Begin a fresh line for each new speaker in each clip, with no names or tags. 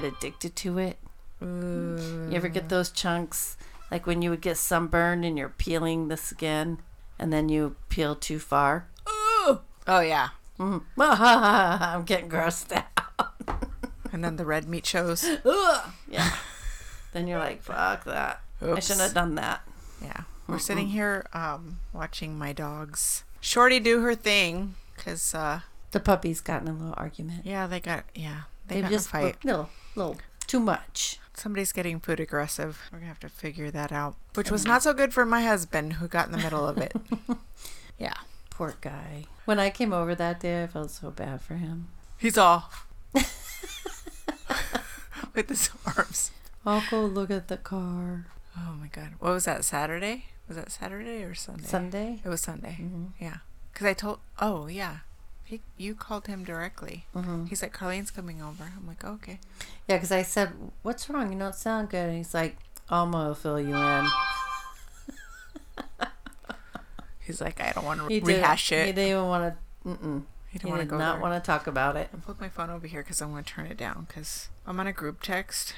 get addicted to it. You ever get those chunks like when you would get sunburned and you're peeling the skin and then you peel too far?
Oh yeah.
I'm getting grossed out.
And then the red meat shows.
Yeah. then you're like, fuck that. I shouldn't have done that.
Yeah. We're sitting here um, watching my dogs. Shorty do her thing because, uh,
The puppies got in a little argument.
yeah, they got, yeah, they,
They
got
just
a fight.
little, little too much.
Somebody's getting food aggressive. We're to have to figure that out. Which was mm. not so good for my husband who got in the middle of it. yeah.
Poor guy. When I came over that day, I felt so bad for him.
He's all with his arms.
I'll go look at the car.
Oh my God. What was that, Saturday? Was that Saturday or Sunday?
Sunday?
It was Sunday. Mm-hmm. Yeah. Because I told, oh, yeah. He, you called him directly. Mm-hmm. He's like, Carlene's coming over. I'm like, oh, okay.
Yeah, because I said, What's wrong? You don't sound good. And he's like, I'm going to fill you in.
He's like, I don't want to
did-
rehash it.
He didn't even want to. Mm-mm.
He didn't want to
did
go
not want to talk about it.
I put my phone over here because I want to turn it down because I'm on a group text.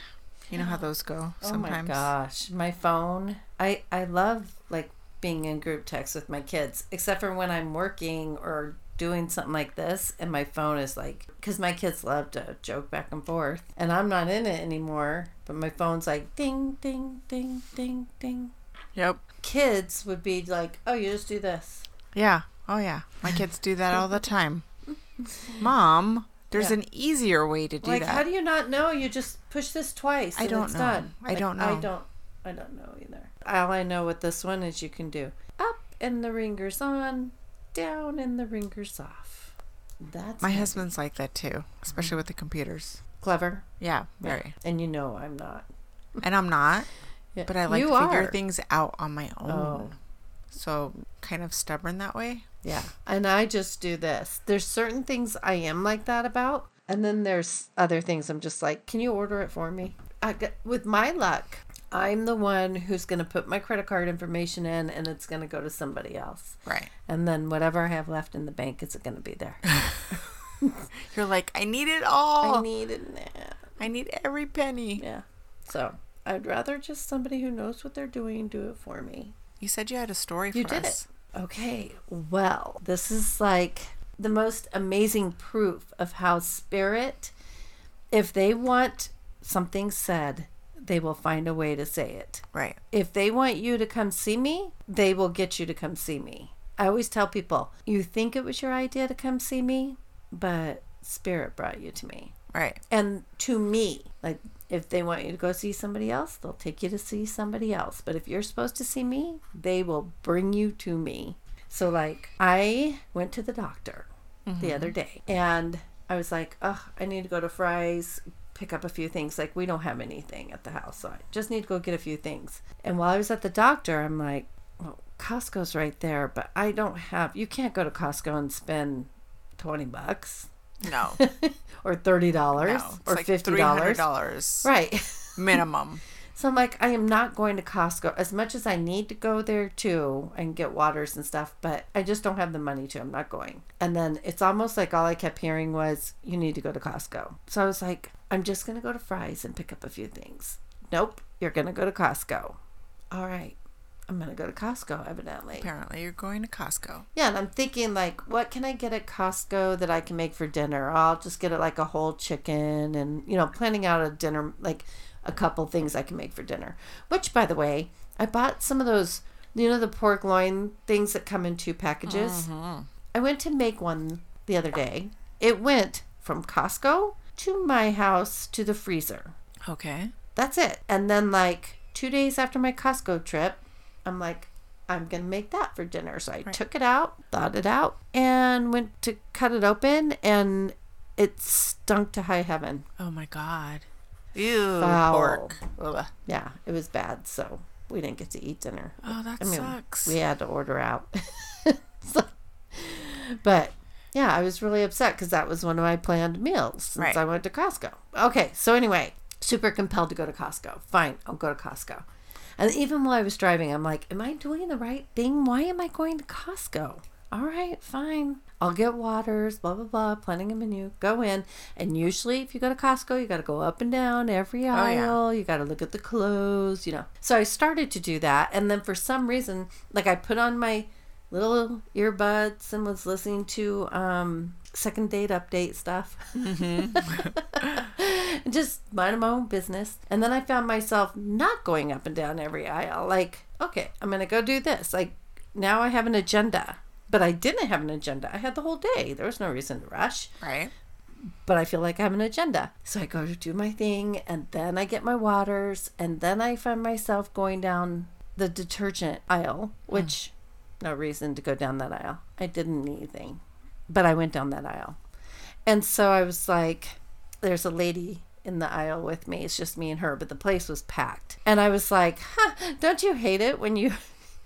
You know how those go sometimes.
Oh my gosh, my phone. I I love like being in group text with my kids, except for when I'm working or doing something like this, and my phone is like because my kids love to joke back and forth, and I'm not in it anymore. But my phone's like ding ding ding ding ding.
Yep.
Kids would be like, oh, you just do this.
Yeah. Oh yeah. My kids do that all the time. Mom, there's
Yeah.
an easier way to do
like,
that.
how do you not know? You just push this twice.
I
and
don't
it's
know.
Done.
I
Like,
don't
I
know.
don't. I don't know either. All I know with this one is you can do up and the ringers on, down and the ringers off. That's
my
heavy.
husband's like that too, especially with the computers.
clever,
Yeah, very.
and you know I'm not.
And I'm not,
Yeah.
but I like
you
to figure
are.
things out on my own.
Oh.
So kind of stubborn that way.
Yeah. And I just do this. There's certain things I am like that about. And then there's other things I'm just like, can you order it for me? I get, with my luck, I'm the one who's going to put my credit card information in and it's going to go to somebody else.
Right.
And then whatever I have left in the bank is it going to be there.
You're like, I need it all.
I need it now.
I need every penny.
Yeah. So I'd rather just somebody who knows what they're doing do it for me.
You said you had a story
You
for
did
us.
it. Okay. Well, this is like the most amazing proof of how spirit, if they want something said, they will find a way to say it.
Right.
If they want you to come see me, they will get you to come see me. I always tell people, you think it was your idea to come see me, but spirit brought you to me.
Right.
And to me, like if they want you to go see somebody else, they'll take you to see somebody else. But if you're supposed to see me, they will bring you to me. So like I went to the doctor the mm-hmm. other day and I was like, "Oh, I need to go to Fry's pick up a few things. Like we don't have anything at the house, so I just need to go get a few things." And while I was at the doctor, I'm like, "Well, Costco's right there, but I don't have you can't go to Costco and spend 20 bucks
No.
or $30
no.
Or
like
$50.
$300
Right.
minimum.
So I'm like, I am not going to Costco as much as I need to go there too and get waters and stuff, but I just don't have the money to. I'm not going. And then it's almost like all I kept hearing was, you need to go to Costco. So I was like, I'm just going to go to Fry's and pick up a few things. Nope, you're going to go to Costco. All right. I'm going to go to Costco, evidently.
Apparently, you're going to Costco.
Yeah, and I'm thinking like, what can I get at Costco that I can make for dinner? I'll just get it like a whole chicken and you know, planning out a dinner like a couple things I can make for dinner. Which by the way, I bought some of those you know the pork loin things that come in two packages. Mm-hmm. I went to make one the other day. It went from Costco to my house to the freezer.
Okay.
That's it. And then like 2 days after my Costco trip, I'm like I'm going to make that for dinner. So I took it out, thawed it out, and went to cut it open and it stunk to high heaven.
Oh my God. Ew.
Foul.
Pork. Ugh.
Yeah, it was bad. So we didn't get to eat dinner.
Oh, that
I mean,
sucks.
we had to order out. So- but yeah, I was really upset because that was one of my planned meals since
Right.
I went to Costco. Okay, so anyway, super compelled to go to Costco. Fine, I'll go to Costco. And even while I was driving, I'm like, am I doing the right thing? Why am I going to Costco? All right, fine. I'll get waters, blah, blah, blah, planning a menu. Go in. And usually, if you go to Costco, you got to go up and down every
Oh, yeah.
aisle. You got to look at the clothes, you know. So I started to do that. And then for some reason, like I put on my little earbuds and was listening to um, second date update stuff. and just minding my own business. And then I found myself not going up and down every aisle. Like, okay, I'm going to go do this. Like, now I have an agenda. But I didn't have an agenda. I had the whole day. There was no reason to rush.
Right.
But I feel like I have an agenda. So I go to do my thing and then I get my waters. And then I find myself going down the detergent aisle, hmm. which no reason to go down that aisle. I didn't need anything. But I went down that aisle. And so I was like, there's a lady in the aisle with me. It's just me and her, but the place was packed. And I was like, huh, don't you hate it when you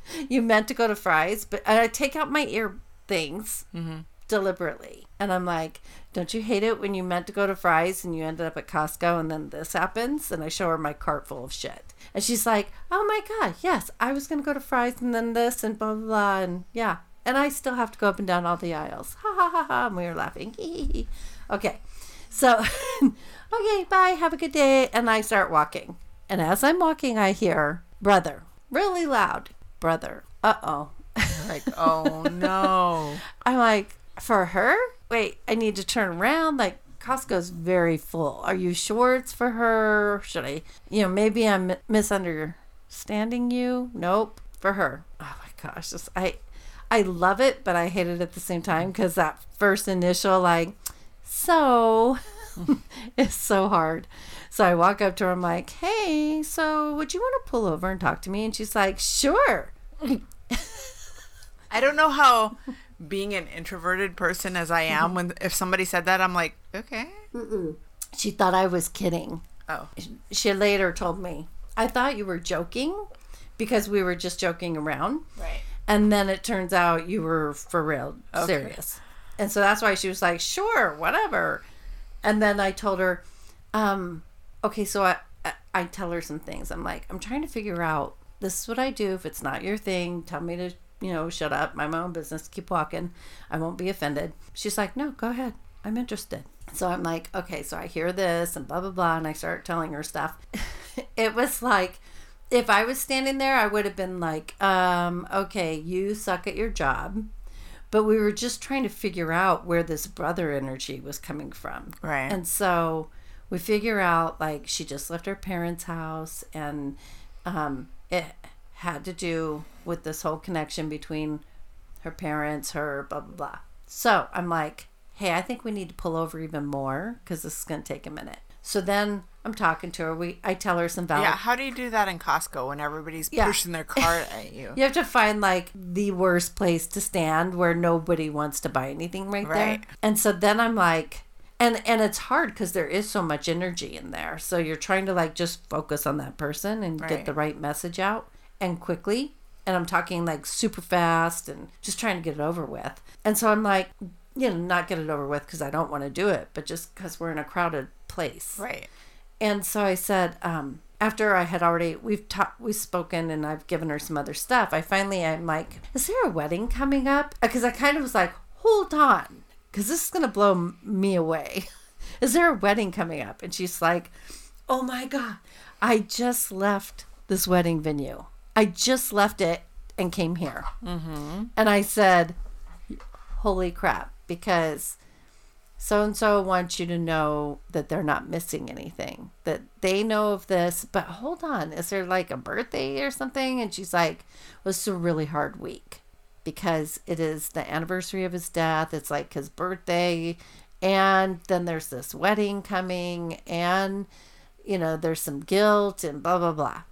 you meant to go to Fry's, but I take out my ear things mm-hmm. deliberately. And I'm like, don't you hate it when you meant to go to Fry's and you ended up at Costco and then this happens? And I show her my cart full of shit. And she's like, oh my God, yes, I was going to go to Fry's and then this and blah, blah, blah. And yeah. And I still have to go up and down all the aisles. Ha ha ha ha. And we were laughing. okay. So, okay, bye. Have a good day. And I start walking. And as I'm walking, I hear, brother, really loud, brother. Uh oh.
Like, oh no.
I'm like, for her? Wait, I need to turn around. Like, Costco's very full. Are you sure it's for her? Should I, you know, maybe I'm misunderstanding you? Nope, for her. Oh my gosh, just, I, I love it, but I hate it at the same time because that first initial, like, so, is so hard. So I walk up to her. I'm like, hey, so would you want to pull over and talk to me? And she's like, sure.
I don't know how being an introverted person as I am when if somebody said that I'm like, okay.
She thought I was kidding.
Oh.
she later told me, I thought you were joking because we were just joking around.
Right.
And then it turns out you were for real serious. And so that's why she was like, sure, whatever. And then I told her, um, okay, so I, I, I tell her some things. I'm like, I'm trying to figure out this is what I do. If it's not your thing, tell me to, you know, shut up, mind my own business, keep walking. I won't be offended. She's like, no, go ahead. I'm interested. So I'm like, okay, so I hear this and blah, blah, blah. And I start telling her stuff. it was like, if I was standing there, I would have been like, um, okay, you suck at your job. But we were just trying to figure out where this brother energy was coming from.
Right.
And so we figure out like she just left her parents' house and um, it had to do with this whole connection between her parents, her, blah, blah, blah. So I'm like, hey, I think we need to pull over even more because this is going to take a minute. So then I'm talking to her. We I tell her some valid
Yeah, how do you do that in Costco when everybody's
Yeah.
pushing their cart at you?
You have to find like the worst place to stand where nobody wants to buy anything right, there.
Right.
And so then I'm like, and and it's hard because there is so much energy in there. So you're trying to like just focus on that person and get the right message out and quickly. And I'm talking like super fast and just trying to get it over with. And so I'm like, you know, not get it over with because I don't want to do it, but just because we're in a crowded place.
Right.
And so I said, um, after I had already we've talked, we've spoken, and I've given her some other stuff. I finally, I'm like, is there a wedding coming up? Because I kind of was like, hold on, because this is gonna blow m- me away. is there a wedding coming up? And she's like, oh my god, I just left this wedding venue. I just left it and came here. Mm-hmm. And I said, holy crap, because so and so wants you to know that they're not missing anything, that they know of this. But hold on, is there like a birthday or something? And she's like, well, it's a really hard week because it is the anniversary of his death. It's like his birthday. And then there's this wedding coming, and you know, there's some guilt and blah, blah, blah.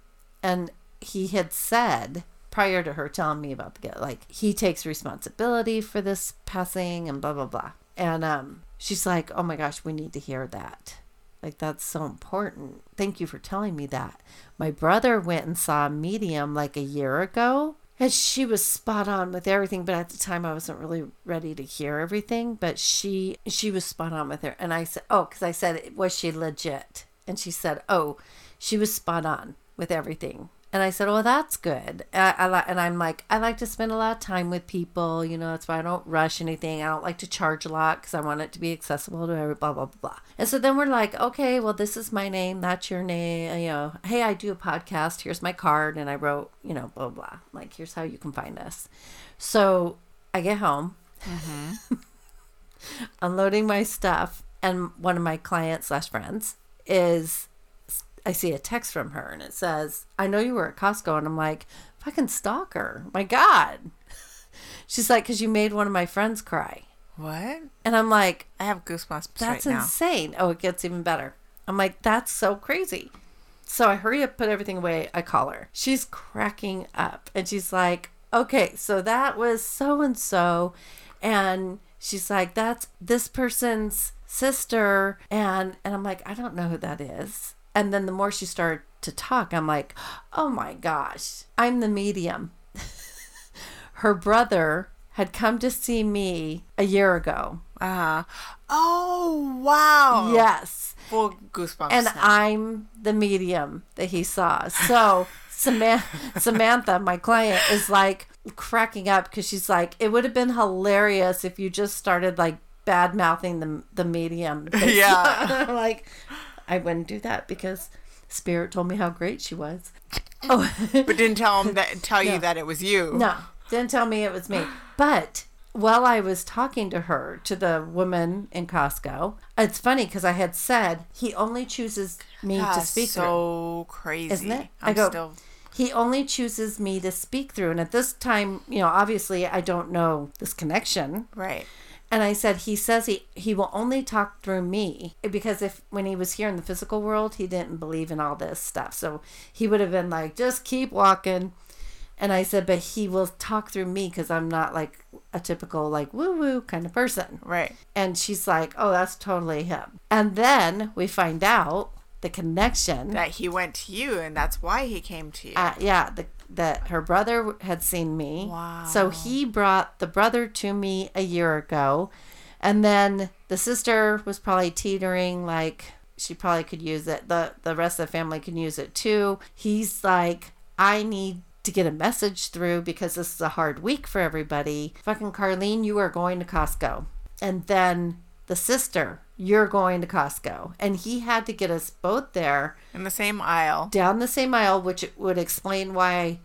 And he had said prior to her telling me about the guilt, like he takes responsibility for this passing and blah, blah, blah. And um, she's like, oh my gosh, we need to hear that. Like, that's so important. Thank you for telling me that. My brother went and saw a medium like a year ago. And she was spot on with everything, but at the time I wasn't really ready to hear everything. But she she was spot on with her, and I said, "Oh, because I said, was she legit?" And she said, "Oh, she was spot on with everything." And I said, "Well, that's good." And, I, I, li- and I'm like, I like to spend a lot of time with people. You know, that's why I don't rush anything. I don't like to charge a lot because I want it to be accessible to every blah blah blah blah. And so then we're like, okay, well, this is my name. That's your name. You know, hey, I do a podcast. Here's my card, and I wrote, you know, blah blah. Like, here's how you can find us. So I get home, mm-hmm. unloading my stuff, and one of my clients slash friends is I see a text from her and it says, I know you were at Costco. And I'm like, fucking stalker. My God. She's like, because you made one of my friends cry.
What?
And I'm like,
I have goosebumps
that's
right now.
insane. Oh, it gets even better. I'm like, that's so crazy. So I hurry up, put everything away. I call her. She's cracking up and she's like, okay, so that was so and so. And she's like, that's this person's sister. And, and I'm like, I don't know who that is. And then the more she started to talk, I'm like, oh my gosh, I'm the medium. Her brother had come to see me a year ago.
Uh huh. Oh wow.
Yes.
Full goosebumps.
and
now.
I'm the medium that he saw. So Samantha, Samantha, my client, is like cracking up because she's like, it would have been hilarious if you just started like bad mouthing the the medium.
Yeah.
Like I wouldn't do that because Spirit told me how great she was. Oh
but didn't tell him that. Tell
No.
you that it was you.
no, didn't tell me it was me. But while I was talking to her, to the woman in Costco, it's funny because I had said he only chooses me to
That's
speak through.
so crazy.
Isn't it?
I'm
I go-
still.
he only chooses me to speak through. And at this time, you know, obviously I don't know this connection.
Right.
And I said, he says he, he will only talk through me because if when he was here in the physical world, he didn't believe in all this stuff. So he would have been like, just keep walking. And I said, but he will talk through me because I'm not like a typical like woo woo kind of person.
Right.
And she's like, oh, that's totally him. And then we find out the connection.
That he went to you, and that's why he came to you.
uh, yeah, the, that her brother had seen me.
Wow.
So he brought the brother to me a year ago. And then the sister was probably teetering, like she probably could use it. The, the rest of the family can use it too. He's like, I need to get a message through because this is a hard week for everybody. Fucking Carlene, you are going to Costco. And then the sister, you're going to Costco. And he had to get us both there
in the same aisle.
down the same aisle, which would explain why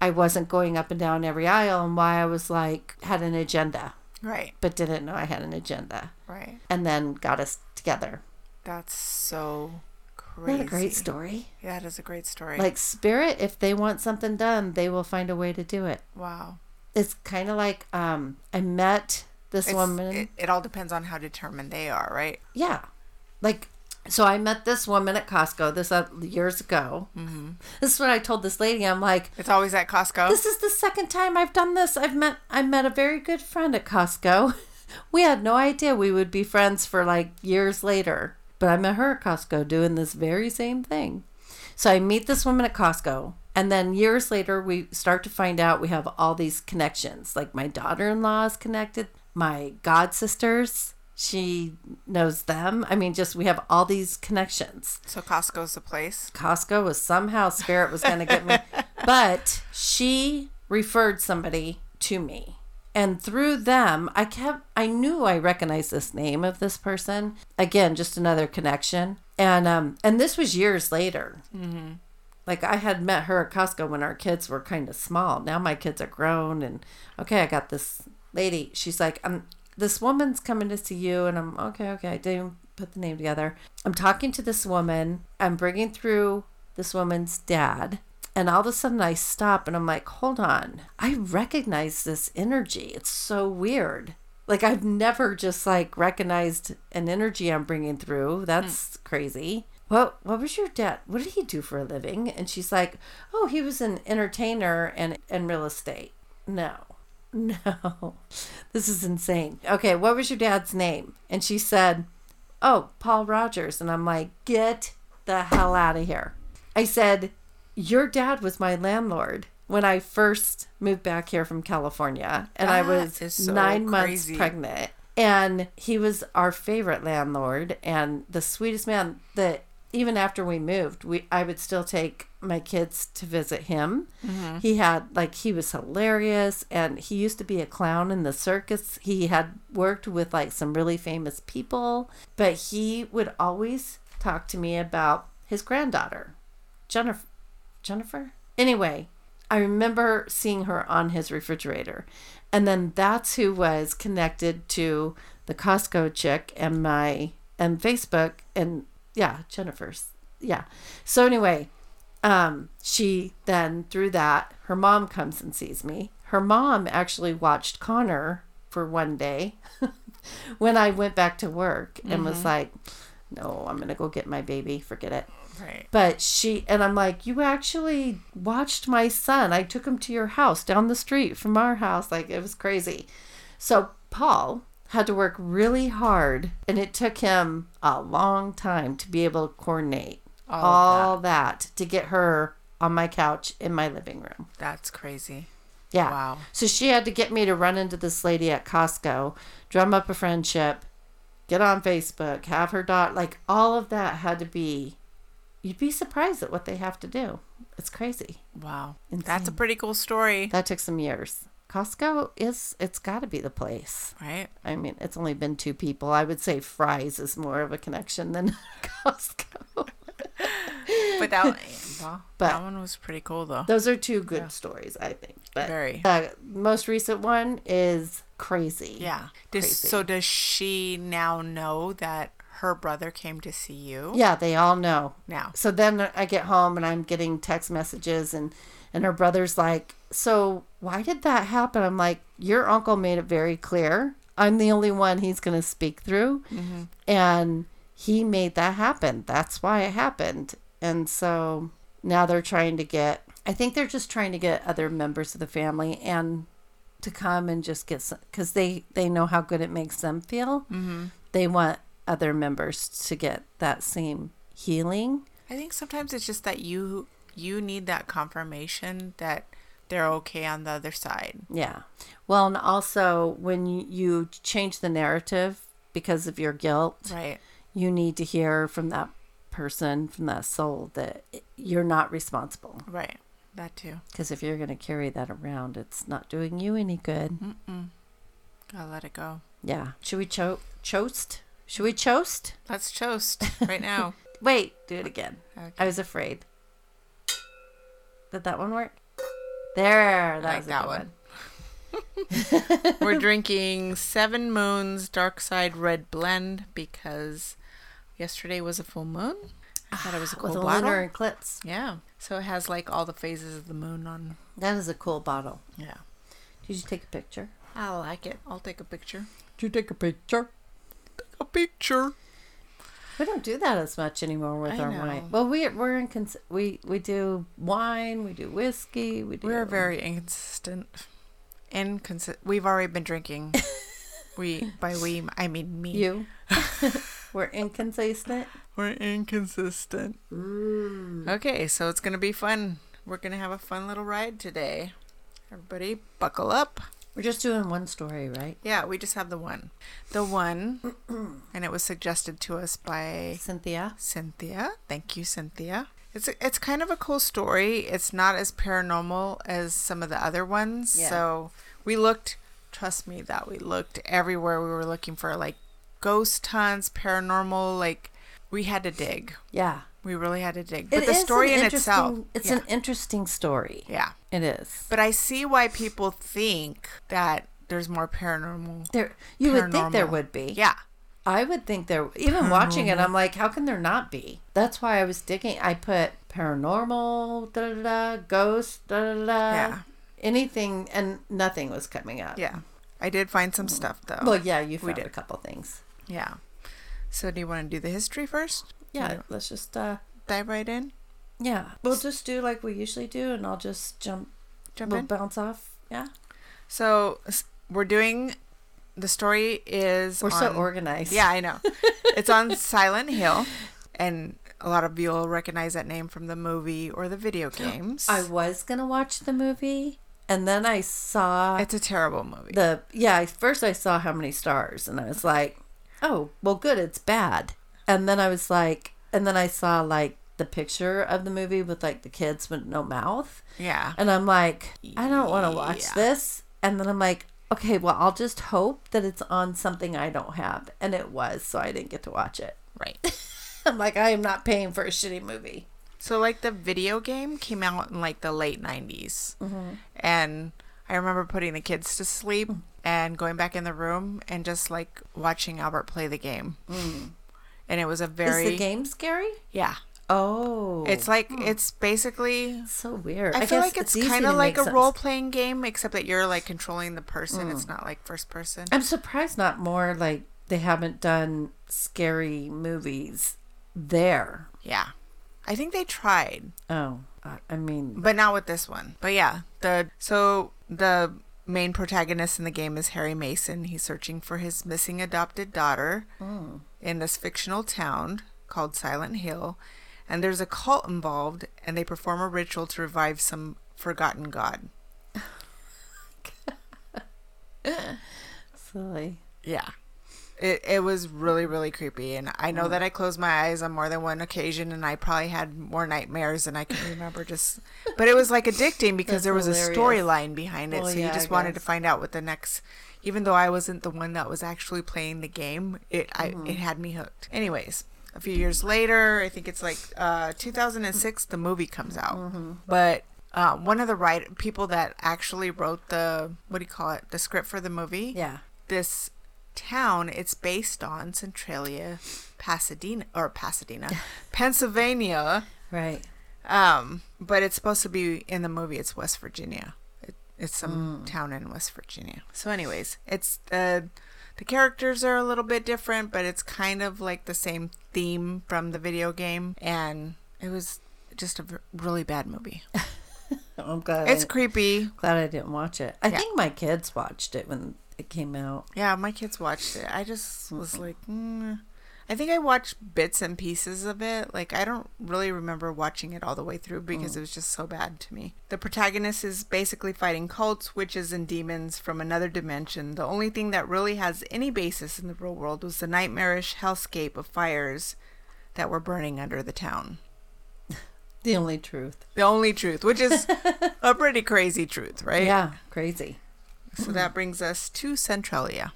I wasn't going up and down every aisle and why I was like, had an agenda,
Right.
but didn't know I had an agenda.
Right.
And then got us together.
That's so crazy.
that a great story?
Yeah, that is a great story.
Like, spirit, if they want something done, they will find a way to do it.
wow.
It's kind of like um, I met this
It's-
woman.
It, it all depends on how determined they are, right?
Yeah. Like, so I met this woman at Costco this uh, years ago.
Mm-hmm.
This is what I told this lady. I'm like,
It's always at Costco.
This is the second time I've done this. I've met I met a very good friend at Costco. We had no idea we would be friends for like years later. But I met her at Costco doing this very same thing. So I meet this woman at Costco and then years later we start to find out we have all these connections. Like my daughter-in-law is connected, my god sisters, she knows them. I mean just we have all these connections.
so Costco's the place.
Costco was somehow Spirit was going to get me. But she referred somebody to me. And through them, I kept, I knew I recognized this name of this person. Again, just another connection. And, um, and this was years later. Mm-hmm. Like I had met her at Costco when our kids were kind of small. Now my kids are grown. And okay, I got this lady. She's like, um, this woman's coming to see you. And I'm, okay, okay. I didn't put the name together. I'm talking to this woman. I'm bringing through this woman's dad. And all of a sudden I stop and I'm like, hold on. I recognize this energy. It's so weird. Like I've never just like recognized an energy I'm bringing through. That's crazy. What what was your dad? What did he do for a living? And she's like, "Oh, he was an entertainer and and real estate." No. No. This is insane. Okay, what was your dad's name? And she said, "Oh, Paul Rogers." And I'm like, "Get the hell out of here." I said, "Your dad was my landlord when I first moved back here from California, and I was
so
9 months pregnant." And he was our favorite landlord and the sweetest man that even after we moved, we I would still take my kids to visit him. Mm-hmm. He had like he was hilarious and he used to be a clown in the circus. He had worked with like some really famous people, but he would always talk to me about his granddaughter, Jennifer Jennifer. Anyway, I remember seeing her on his refrigerator. And then that's who was connected to the Costco chick and my and Facebook and yeah, Jennifer's. Yeah. So anyway, um she then through that her mom comes and sees me. Her mom actually watched Connor for one day when I went back to work and was like, "No, I'm going to go get my baby. Forget it."
Right.
But she and I'm like, you actually watched my son. I took him to your house down the street from our house. Like it was crazy. So Paul had to work really hard, and it took him a long time to be able to coordinate
All
all, that. to get her on my couch in my living room.
That's crazy.
Yeah.
Wow.
So she had to get me to run into this lady at Costco, drum up a friendship, get on Facebook, have her dot like all of that had to be you'd be surprised at what they have to do. It's crazy.
Wow. That's a pretty cool story.
That took some years. Costco is it's got to be the place.
Right.
I mean, it's only been two people. I would say Fry's is more of a connection than Costco.
But that, well,
But-
that one was pretty cool, though.
Those are two good stories, I think. But
Very.
the most recent one is crazy.
Yeah. Does,
Crazy.
so does she now know that her brother came to see you?
Yeah, they all know.
Now.
So then I get home and I'm getting text messages and and her brother's like, "So, why did that happen?" I'm like, "Your uncle made it very clear. I'm the only one he's going to speak through." And he made that happen. That's why it happened. And so now they're trying to get I think they're just trying to get other members of the family and to come and just get some cuz they they know how good it makes them feel. Mm-hmm. They want other members to get that same healing.
I think sometimes it's just that you you need that confirmation that they're okay on the other side.
Yeah. Well, and also when you, change the narrative because of your guilt,
Right.
you need to hear from that person, from that soul, that you're not responsible.
Right. That too.
Because if you're going to carry that around, it's not doing you any good.
Mm-mm. Gotta let it go.
Yeah. Should we cho- toast? Should we toast?
Let's toast right now.
Wait, do it again.
Okay.
I was afraid. Did that one work? There, that
like
was a
that
good
one.
one.
We're drinking Seven Moons Dark Side Red Blend because yesterday was a full moon. I thought it was a cool
With a
bottle.
lunar eclipse.
Yeah. So it has like all the phases of the moon on.
That is a cool bottle.
Yeah.
Did you take a picture?
I like it. I'll take a picture.
Did you take a picture?
Take a picture.
We don't do that as much anymore with
I
our
know.
wine. Well, we we're in cons- we we do wine, we do whiskey, we do.
We're very inconsistent. Inconsistent. We've already been drinking. we by we I mean me.
you. we're inconsistent.
We're inconsistent. Mm. Okay, so it's gonna be fun. We're gonna have a fun little ride today. Everybody, buckle up.
We're just doing one story, right?
Yeah, we just have the one. The one, and it was suggested to us by
Cynthia.
Cynthia. Thank you, Cynthia. It's a, it's kind of a cool story. It's not as paranormal as some of the other ones.
Yeah.
So we looked. Trust me, that we looked everywhere. We were looking for like ghost hunts, paranormal. Like we had to dig.
Yeah.
We really had to dig. But
It
the story in itself,
It's
yeah,
an interesting story.
yeah.
It is.
But I see why people think that there's more paranormal.
There, you would think there would be.
Yeah.
I would think there. Even watching it, I'm like, how can there not be? That's why I was digging. I put paranormal, da da da, ghost, da da da.
Yeah.
Anything, and nothing was coming up.
Yeah. I did find some stuff though.
Well, yeah, you
We
found
did.
a couple things.
Yeah. So do you want to do the history first?
Yeah,
Yeah.
let's just uh
Dive right in.
Yeah. We'll just do like we usually do and I'll just jump
Jump
we'll
in.
bounce off. Yeah.
So we're doing. The story is.
We're so organized.
Yeah, I know. it's on Silent Hill, and a lot of you will recognize that name from the movie or the video games.
I was gonna watch the movie and then I saw
It's a terrible movie.
the yeah, first I saw how many stars and I was like, Oh, well good, it's bad. And then I was like, and then I saw like the picture of the movie with like the kids with no mouth.
Yeah.
And I'm like, I don't want to watch
Yeah.
this. And then I'm like, okay, well, I'll just hope that it's on something I don't have. And it was, so I didn't get to watch it.
Right.
I'm like, I am not paying for a shitty movie.
So like the video game came out in like the late 90s. Mm-hmm. And I remember putting the kids to sleep mm. and going back in the room and just like watching Albert play the game. Mm. And it was a very
Is the game scary?
yeah.
Oh,
It's like hmm. it's basically
so weird.
I, feel like it's,
easy
kind of like a role playing game except that you're like controlling the person. It's hmm. not like first person.
I'm surprised not more like they haven't done scary movies there.
Yeah. I think they tried.
Oh, I I mean,
but not with this one. But yeah, the so the main protagonist in the game is Harry Mason. He's searching for his missing adopted daughter hmm. in this fictional town called Silent Hill, and there's a cult involved, and they perform a ritual to revive some forgotten god.
silly.
Yeah. It, it was really, really creepy. And I know that I closed my eyes on more than one occasion and I probably had more nightmares than I can remember just but it was like addicting because
That's
there was a
hilarious.
storyline behind it.
Well,
so
yeah,
you
I
just wanted to find out what the next even though I wasn't the one that was actually playing the game, it
Mm-hmm.
it had me hooked. Anyways, a few years later, I think it's like uh 2006 the movie comes out.
Mm-hmm.
But uh, one of the write people that actually wrote the what do you call it the script for the movie
Yeah.
this town it's based on Centralia, Pasadena or Pasadena, Pennsylvania.
Right.
Um, but it's supposed to be in the movie. It's West Virginia. It, it's some town in West Virginia. So, anyways, it's uh, the characters are a little bit different, but it's kind of like the same theme from the video game, and it was just a really bad movie.
I'm glad.
It's
I,
creepy.
glad I didn't watch it. I
Yeah.
think my kids watched it when it came out.
Yeah, my kids watched it. I just was like, mm. I think I watched bits and pieces of it. Like, I don't really remember watching it all the way through because mm. it was just so bad to me. The protagonist is basically fighting cults, witches, and demons from another dimension. The only thing that really has any basis in the real world was the nightmarish hellscape of fires that were burning under the town.
The only truth.
The only truth, which is a pretty crazy truth, right?
Yeah. Crazy.
So that brings us to Centralia.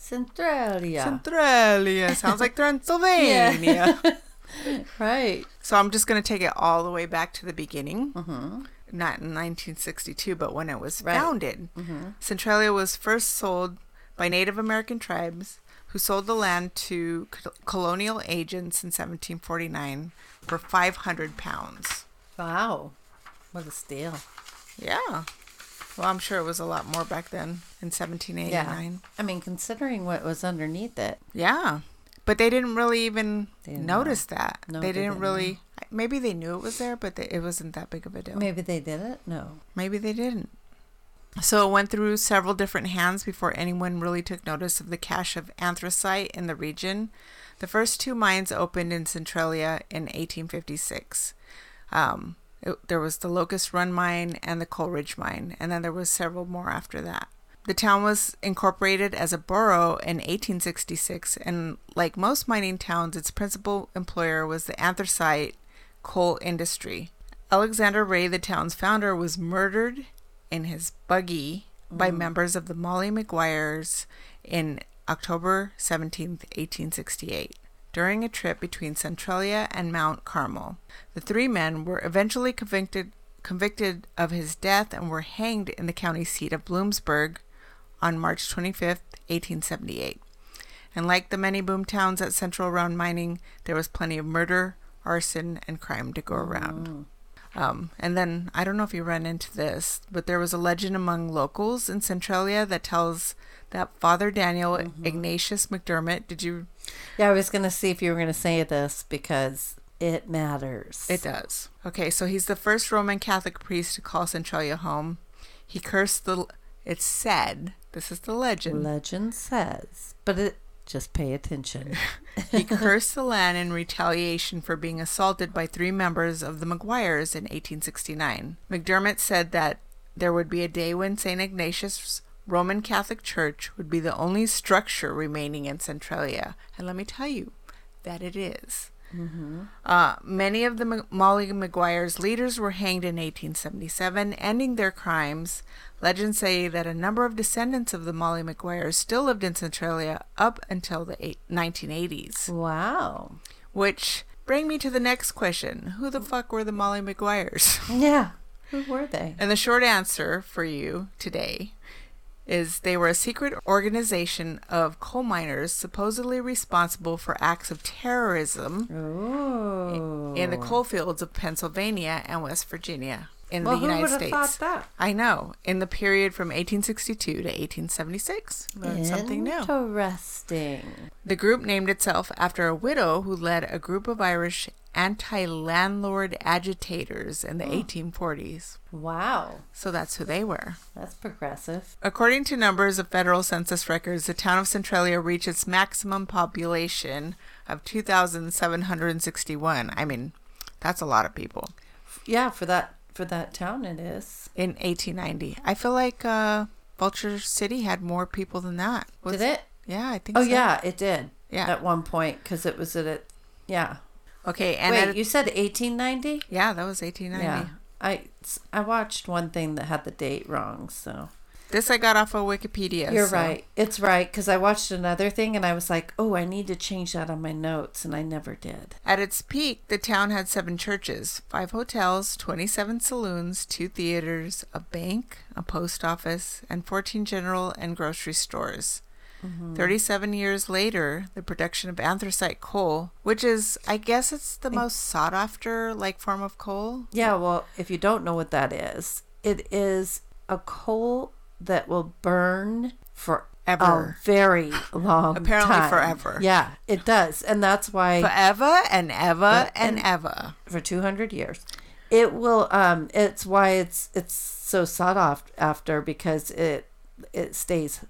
Centralia.
Centralia sounds like Transylvania.
right.
So I'm just going to take it all the way back to the beginning.
Mm-hmm.
Not in 1962, but when it was
Right.
founded.
Mm-hmm.
Centralia was first sold by Native American tribes who sold the land to co- colonial agents in 1749 for 500 pounds.
Wow. What a steal.
Yeah. Well, I'm sure it was a lot more back then in 1789. Yeah.
I mean, considering what was underneath it.
Yeah. But they didn't really even
didn't
notice that.
No,
they,
they
didn't
didn't
really. Maybe they knew it was there, but they, it wasn't that big of a deal.
Maybe they did it? No.
Maybe they didn't. So it went through several different hands before anyone really took notice of the cache of anthracite in the region. The first two mines opened in Centralia in 1856. Um, it- there was the Locust Run mine and the Coal Ridge mine, and then there was several more after that. The town was incorporated as a borough in 1866, and like most mining towns, its principal employer was the anthracite coal industry. Alexander Rea, the town's founder, was murdered in his buggy by mm. members of the Molly Maguires in October 17th, 1868, during a trip between Centralia and Mount Carmel. The three men were eventually convicted convicted of his death and were hanged in the county seat of Bloomsburg on March 25th, 1878. And like the many boom towns at Central around mining, there was plenty of murder, arson, and crime to go around. Um, and then I don't know if you run into this, but there was a legend among locals in Centralia that tells that Father Daniel mm-hmm. Ignatius McDermott. Did you?
Yeah, I was going to see if you were going to say this because it matters.
It does. Okay, so he's the first Roman Catholic priest to call Centralia home. He cursed the. It's said. This is the legend.
Legend says, but it just pay attention.
he cursed the land in retaliation for being assaulted by three members of the Maguires in 1869. McDermott said that there would be a day when St. Ignatius Roman Catholic Church would be the only structure remaining in Centralia. And let me tell you that it is. Uh, many of the M- Molly Maguire's leaders were hanged in 1877, ending their crimes. Legends say that a number of descendants of the Molly Maguires still lived in Centralia up until the eight- 1980s.
Wow.
Which bring me to the next question: Who the fuck were the Molly Maguires?
Yeah. Who were they?
And the short answer for you today is they were a secret organization of coal miners supposedly responsible for acts of terrorism
Oh.
in the coal fields of Pennsylvania and West Virginia in
well,
the
who
United
would have
States.
thought that?
I know. In the period from 1862 to 1876. Learned something new.
Interesting.
The group named itself after a widow who led a group of Irish anti landlord agitators in the 1840s.
Wow.
So that's who they were.
That's progressive.
According to numbers of federal census records, the town of Centralia reached its maximum population of 2,761. I mean, that's a lot of people.
Yeah, for that for that town it is.
In 1890. I feel like uh, Vulture City had more people than that. Was-
Did it?
Yeah, I think
Oh
so.
yeah, it did.
Yeah.
At one point cuz it was at it yeah.
Okay, and
Wait, you said 1890?
yeah, that was 1890.
Yeah. I I watched one thing that had the date wrong, so
This I got off of Wikipedia.
You're
so-
right. It's right because I watched another thing and I was like, oh, I need to change that on my notes, and I never did.
At its peak, the town had seven churches, five hotels, 27 saloons, two theaters, a bank, a post office, and 14 general and grocery stores.
Mm-hmm.
37 years later, the production of anthracite coal, which is, I guess, it's the most sought after like form of coal.
Yeah, well, if you don't know what that is, it is a coal that will burn for
Ever.
a very long
Apparently
time.
forever.
Yeah, it does, and that's why
Forever and ever and,
and-
ever.
for 200 years it will um it's why it's it's so sought after because it it stays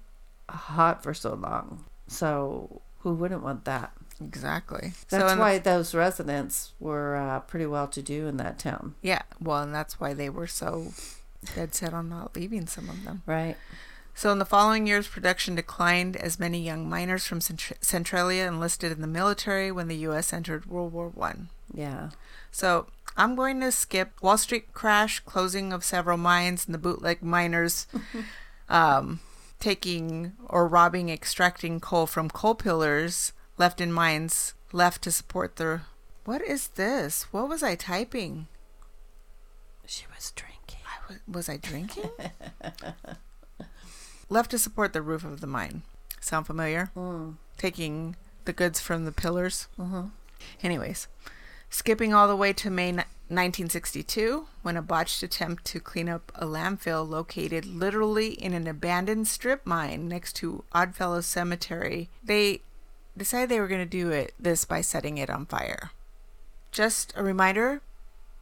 hot for so long so who wouldn't want that
Exactly.
that's
the-
why those residents were uh, pretty well to do in that town
yeah, well, and that's why they were so dead set on not leaving some of them.
right
So in the following years, production declined as many young miners from Centr- Centralia enlisted in the military when the U.S. entered World War One.
yeah
So I'm going to skip Wall Street crash, closing of several mines, and the bootleg miners um, taking or robbing, extracting coal from coal pillars left in mines left to support the What is this? What was I typing?
she was drinking
I was, was I drinking? left to support the roof of the mine. Sound familiar?
mm.
Taking the goods from the pillars.
hmm
Anyways, skipping all the way to May 1962, when a botched attempt to clean up a landfill located literally in an abandoned strip mine next to Oddfellows Cemetery, they decided they were going to do it this by setting it on fire. Just a reminder.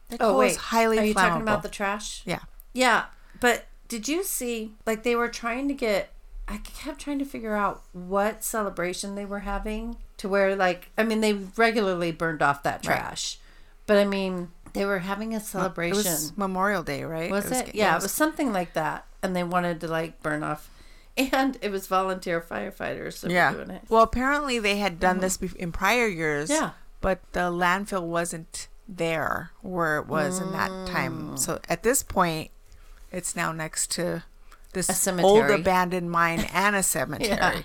That
oh
coal
wait
is highly
are you
flammable.
talking about the trash
yeah.
Yeah, but did you see like they were trying to get I kept trying to figure out what celebration they were having to where like I mean they regularly burned off that
Right.
trash. But I mean they were having a
It
celebration.
was Memorial Day, right?
was it? Yeah, it was something like that. And they wanted to like burn off and it was volunteer firefighters that
yeah.
were doing it.
Well, apparently they had done this bef- in prior years.
Yeah.
But the landfill wasn't there where it was in that
Mm.
time. So at this point, it's now next to this old abandoned mine and a cemetery. yeah.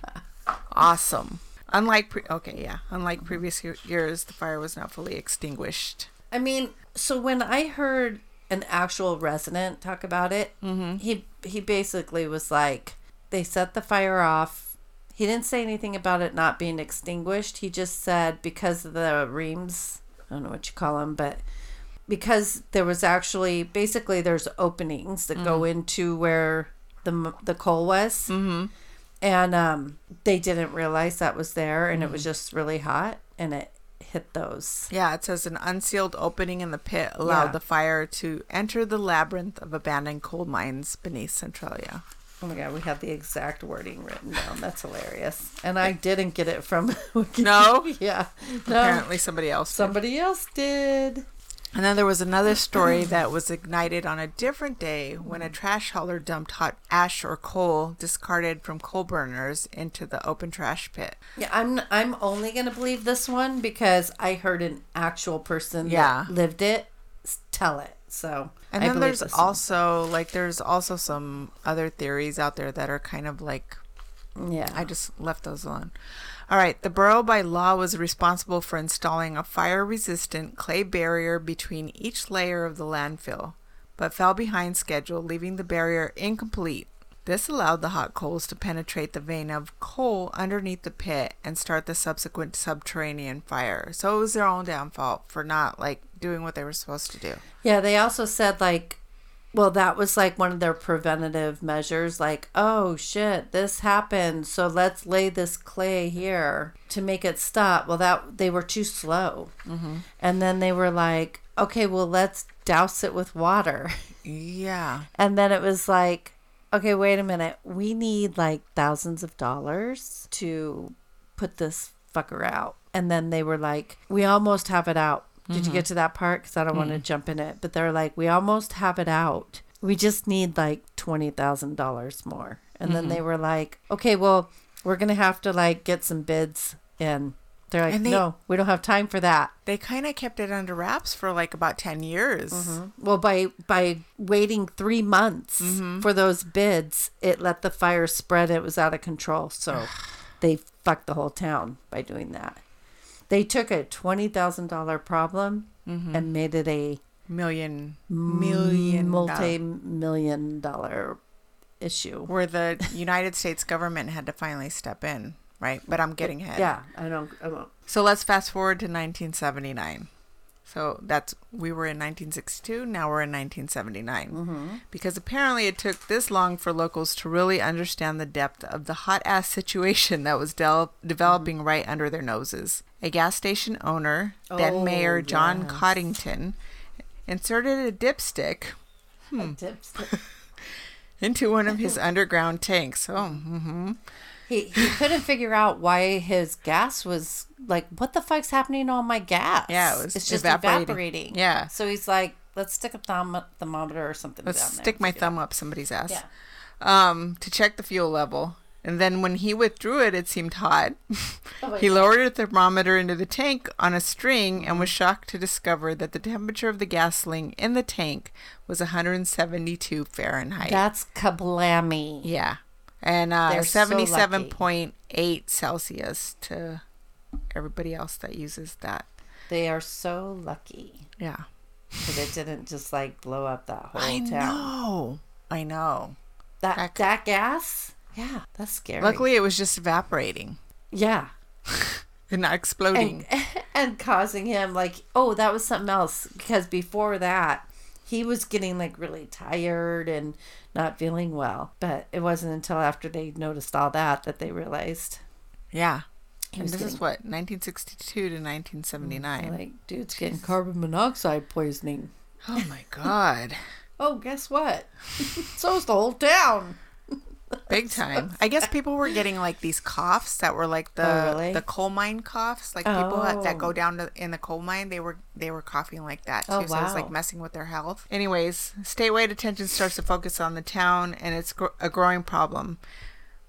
Awesome. Unlike pre- okay, yeah. Unlike previous years, the fire was not fully extinguished.
I mean, so when I heard an actual resident talk about it, he he basically was like, they set the fire off. He didn't say anything about it not being extinguished. He just said because of the reams, I don't know what you call them, but because there was actually basically there's openings that go into where the the coal was,
Mm-hmm.
and um, they didn't realize that was there, and it was just really hot, and it hit those.
Yeah, it says an unsealed opening in the pit allowed
Yeah.
the fire to enter the labyrinth of abandoned coal mines beneath Centralia.
Oh my god, we have the exact wording written down. That's hilarious. And I didn't get it from
No?
yeah. No.
Apparently, somebody else. did.
Somebody else did.
And then there was another story that was ignited on a different day when a trash hauler dumped hot ash or coal discarded from coal burners into the open trash pit.
Yeah, I'm I'm only gonna believe this one because I heard an actual person
Yeah.
that lived it tell it. So
And
I
then there's
this one.
also like there's also some other theories out there that are kind of like
yeah.
I just left those alone. All right, the borough by law was responsible for installing a fire resistant clay barrier between each layer of the landfill, but fell behind schedule, leaving the barrier incomplete. This allowed the hot coals to penetrate the vein of coal underneath the pit and start the subsequent subterranean fire. So it was their own downfall for not like doing what they were supposed to do.
Yeah, they also said like well, that was like one of their preventative measures like, "Oh shit, this happened, so let's lay this clay here to make it stop." Well, that they were too slow. Mm-hmm. And then they were like, "Okay, well, let's douse it with water."
Yeah.
And then it was like, okay, wait a minute. We need like thousands of dollars to put this fucker out. And then they were like, we almost have it out. Did you get mm-hmm. to that part? Because I don't want to mm-hmm. jump in it. But they're like, we almost have it out. We just need like $20,000 more. And then they mm-hmm. were like, okay, well, we're going to have to like get some bids in. They're like,
they-
no, we don't have time for that.
They kind of kept it under wraps for like about 10 years.
Well, by by waiting three months for those bids, it let the fire spread. It was out of control. So they fucked the whole town by doing that. They took a twenty thousand dollar problem mm-hmm. and made it a
Million, million
multi million dollar issue.
where the United States government had to finally step in, right? But I'm getting ahead.
Yeah, I don't. I won't.
So let's fast forward to 1979. So that's we were in 1962. Now we're in 1979 mm-hmm. because apparently it took this long for locals to really understand the depth of the hot ass situation that was del- developing mm-hmm. right under their noses. A gas station owner, then
Oh,
Mayor John
yes.
Coddington, inserted a dipstick
A dipstick.
into one of his underground tanks. Oh, mm-hmm.
He he couldn't figure out why his gas was like, what the fuck's happening on my gas?
Yeah, it was
it's just
evaporating.
evaporating.
Yeah.
So he's like, let's stick a thumb, thermometer or something.
let's
down there
stick my
figure it
thumb up somebody's ass.
Yeah.
um, to check the fuel level. And then when he withdrew it, it seemed hot.
Oh
he lowered a thermometer into the tank on a string and was shocked to discover that the temperature of the gasoline in the tank was 172 Fahrenheit.
That's kablammy.
yeah. And uh,
They're so
77.8 Celsius to everybody else that uses that.
They are so lucky
Yeah.
that it didn't just like blow up that whole
I
town.
know. I know.
That
That-
that gas? Yeah, that's scary.
Luckily, it was just evaporating
yeah.
and not exploding.
And and causing him like, oh, that was something else because before that he was getting like really tired and not feeling well. But it wasn't until after they noticed all that that they realized
yeah. And this is what 1962 to 1979.
like, dude's getting carbon monoxide poisoning.
Oh my god,
Oh, guess what? So's the whole town.
Big time! I guess people were getting like these coughs that were like the
Oh, really?
the coal mine coughs, like people that, that
Oh.
go down to, in the coal mine. They were they were coughing like that oh, too,
Oh,
so it was like messing with their health. Anyways, statewide attention starts to focus on the town, and it's gr- a growing problem.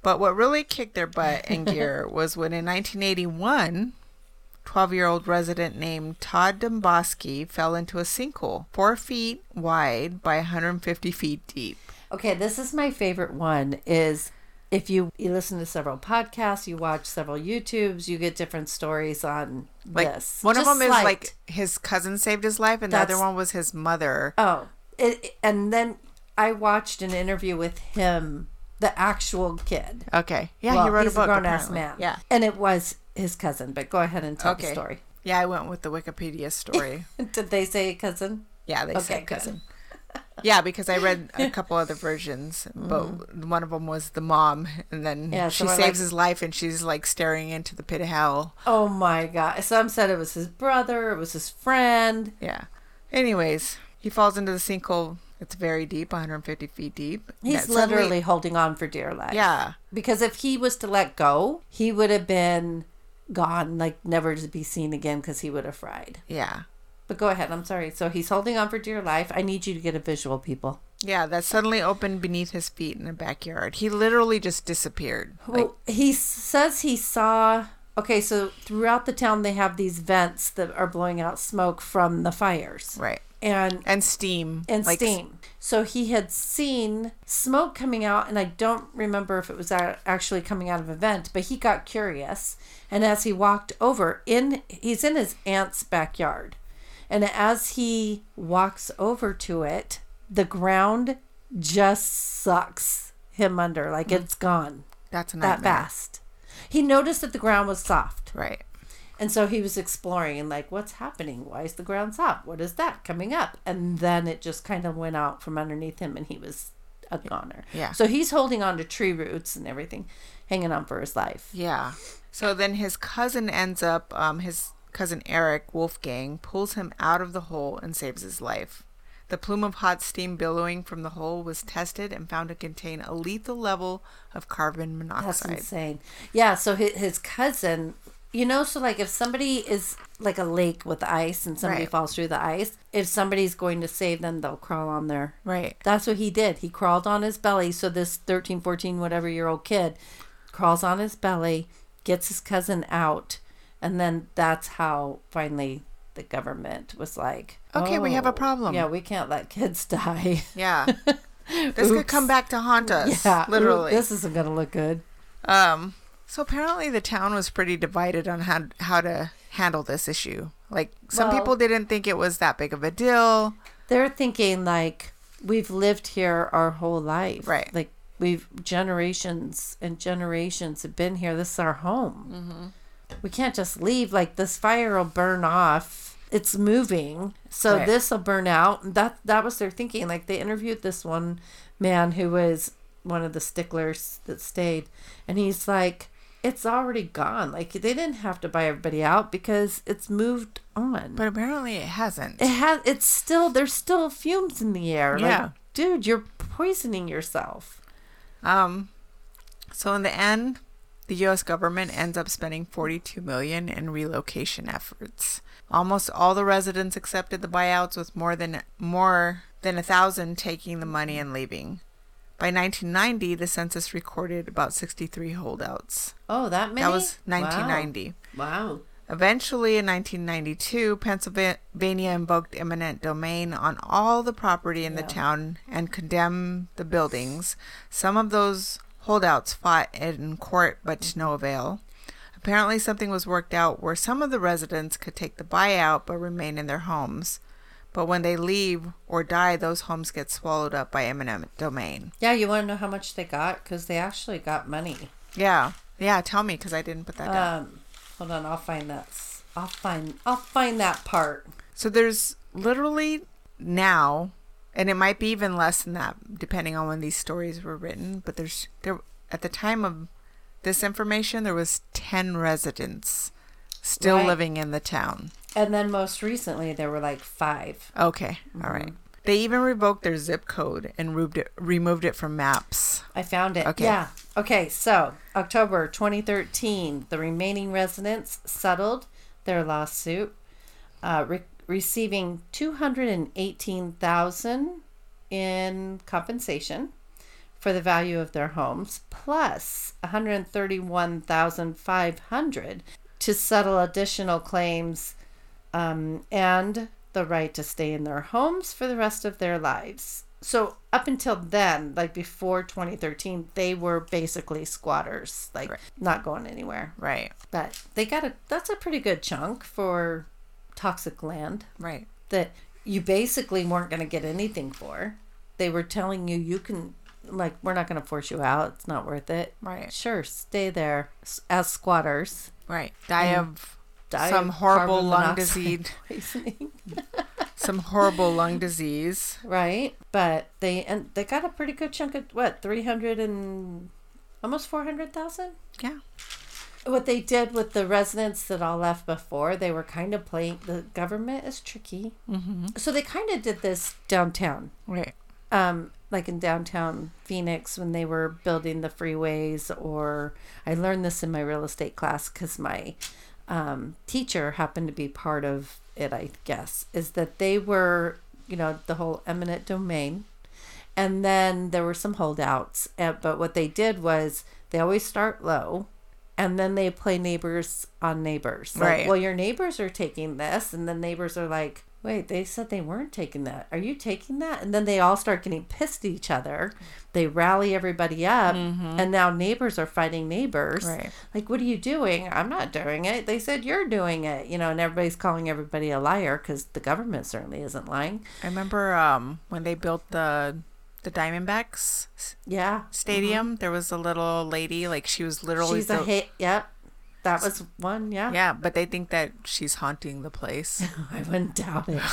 But what really kicked their butt in gear was when in 1981. 12 year old resident named Todd Domboski fell into a sinkhole, four feet wide by 150 feet deep.
Okay, this is my favorite one is if you, you listen to several podcasts, you watch several YouTubes, you get different stories on
Like
this.
one
Just
of them is like his cousin saved his life, and the other one was his mother.
Oh, it, and then I watched an interview with him, the actual kid.
Okay, yeah,
Well,
he wrote a book.
grown ass man.
Yeah,
and it was his cousin. But go ahead and tell the story.
yeah, I went with the Wikipedia story.
Did they say cousin?
Yeah, they
Okay,
said cousin. good. Yeah, because I read a couple other versions, but mm-hmm. one of them was the mom, and then.
Yeah,
she saves
like-
his life, and she's like staring into the pit of hell.
Oh my god! Some said it was his brother. It was his friend.
Yeah. Anyways, he falls into the sinkhole. It's very deep, 150 feet deep.
He's
suddenly-
literally holding on for dear life.
Yeah.
Because if he was to let go, he would have been gone, like never to be seen again because he would have fried.
Yeah.
But go ahead. I'm sorry. So he's holding on for dear life. I need you to get a visual, people.
Yeah, that suddenly opened beneath his feet in the backyard. He literally just disappeared. Like,
Well, he says he saw. Okay, so throughout the town, they have these vents that are blowing out smoke from the fires.
right.
And
And steam.
and
Like,
steam. So he had seen smoke coming out, and I don't remember if it was actually coming out of a vent, but he got curious. And as he walked over, in he's in his aunt's backyard, and as he walks over to it, the ground just sucks him under, like it's gone
That's a
that fast. He noticed that the ground was soft.
Right.
And so he was exploring and like, what's happening? Why is the ground soft? What is that coming up? And then it just kind of went out from underneath him and he was a goner.
Yeah.
So he's holding on to tree roots and everything, hanging on for his life.
Yeah. So then his cousin ends up, um, his cousin Eric Wolfgang pulls him out of the hole and saves his life. The plume of hot steam billowing from the hole was tested and found to contain a lethal level of carbon monoxide.
That's insane. Yeah. So his, his cousin, you know, so like if somebody is like a lake with ice and somebody
Right.
falls through the ice, if somebody's going to save them, they'll crawl on there.
Right.
That's what he did. He crawled on his belly. So this 13, 14, whatever year old kid crawls on his belly, gets his cousin out, and then that's how finally the government was like,
Okay, we have a
"Oh,
problem."
Yeah, we can't let kids die.
Yeah. this could come back to haunt us.
yeah,
Literally.
This isn't gonna look good.
Um, so apparently the town was pretty divided on how how to handle this issue. Like some
Well-
people didn't think it was that big of a deal.
They're thinking like we've lived here our whole life,
Right.
Like we've generations and generations have been here. This is our home.
Mm-hmm.
We can't just leave. Like this fire will burn off. It's moving, so
Right.
this will burn out. That that was their thinking. Like they interviewed this one man who was one of the sticklers that stayed, and he's like, "It's already gone. Like they didn't have to buy everybody out because it's moved on."
But apparently it hasn't.
it has it's still there's still fumes in the air
Yeah.
like dude you're poisoning yourself
Um, so in the end, the U.S. government ends up spending 42 million in relocation efforts. Almost all the residents accepted the buyouts, with more than more than a thousand taking the money and leaving. By 1990, the census recorded about 63 holdouts.
oh that many
That was 1990.
wow,
Eventually, in 1992, Pennsylvania invoked eminent domain on all the property in the town and condemned the buildings. Some of those holdouts fought in court, but to no avail. Apparently, something was worked out where some of the residents could take the buyout but remain in their homes. But when they leave or die, those homes get swallowed up by eminent domain.
yeah you want to know how much they got because they actually got money
Yeah, yeah. Tell me, because I didn't put that down.
um hold on i'll find that I'll find i'll find that part
So there's literally now, and it might be even less than that, depending on when these stories were written. But there's there at the time of this information, there was ten residents still
Right.
living in the town.
and then most recently there were like five
Okay, all right. They even revoked their zip code and removed it, removed it from maps.
I found it.
Okay.
Yeah. Okay. So, October 2013, the remaining residents settled their lawsuit, uh, receiving 218,000 in compensation for the value of their homes, plus 131,500 to settle additional claims um, and the right to stay in their homes for the rest of their lives. So up until then, like before 2013, they were basically squatters, like
Right.
not going anywhere.
Right,
But they got a that's a pretty good chunk for toxic land
right.
that you basically weren't going to get anything for. They were telling you you can like we're not going to force you out. It's not worth it.
Right.
Sure, stay there as squatters.
Right. Die of
Die
some
of
horrible lung disease. Some horrible lung disease.
right? But they and they got a pretty good chunk of what three hundred and almost four hundred thousand.
Yeah.
What they did with the residents that all left before, they were kind of playing. The government is tricky,
Mm-hmm.
so they kind of did this downtown,
Right.
um, like in downtown Phoenix when they were building the freeways. Or I learned this in my real estate class because my um, teacher happened to be part of it, I guess, is that they were, you know, the whole eminent domain. And then there were some holdouts. uh, But what they did was they always start low and then they play neighbors on neighbors. Like,
Right.
well, your neighbors are taking this. And the neighbors are like, wait, they said they weren't taking that. Are you taking that? And then they all start getting pissed at each other. They rally everybody up. And now neighbors are fighting neighbors.
Right.
Like, what are you doing? I'm not doing it. They said you're doing it. You know, and everybody's calling everybody a liar because the government certainly isn't lying.
I remember um, when they built the the Diamondbacks
Yeah.
stadium. Mm-hmm. There was a little lady, like she was literally.
She's a hit. Yep. That was one. Yeah.
yeah, but they think that she's haunting the place.
I wouldn't doubt it.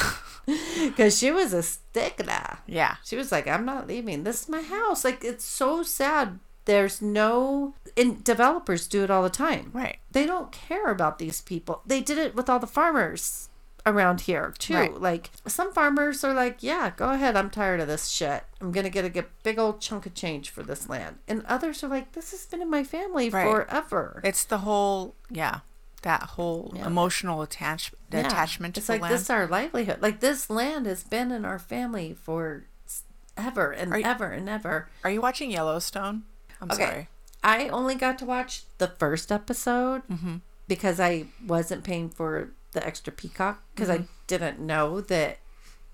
Because she was a stickler.
yeah,
She was like, I'm not leaving. This is my house. Like, it's so sad. There's no. And developers do it all the time.
right.
They don't care about these people. They did it with all the farmers around here, too.
Right.
Like, some farmers are like, yeah, go ahead. I'm tired of this shit. I'm going to get a get big old chunk of change for this land. And others are like, this has been in my family
Right.
forever.
It's the whole yeah, that whole
Yeah.
emotional attach the
Yeah.
attachment to
It's
the
like
land.
this is our livelihood. Like this land has been in our family for ever and
you-
ever and ever.
Are you watching Yellowstone? I'm
Okay.
sorry.
I only got to watch the first episode
Mm-hmm.
because I wasn't paying for the extra Peacock because
Mm-hmm.
I didn't know that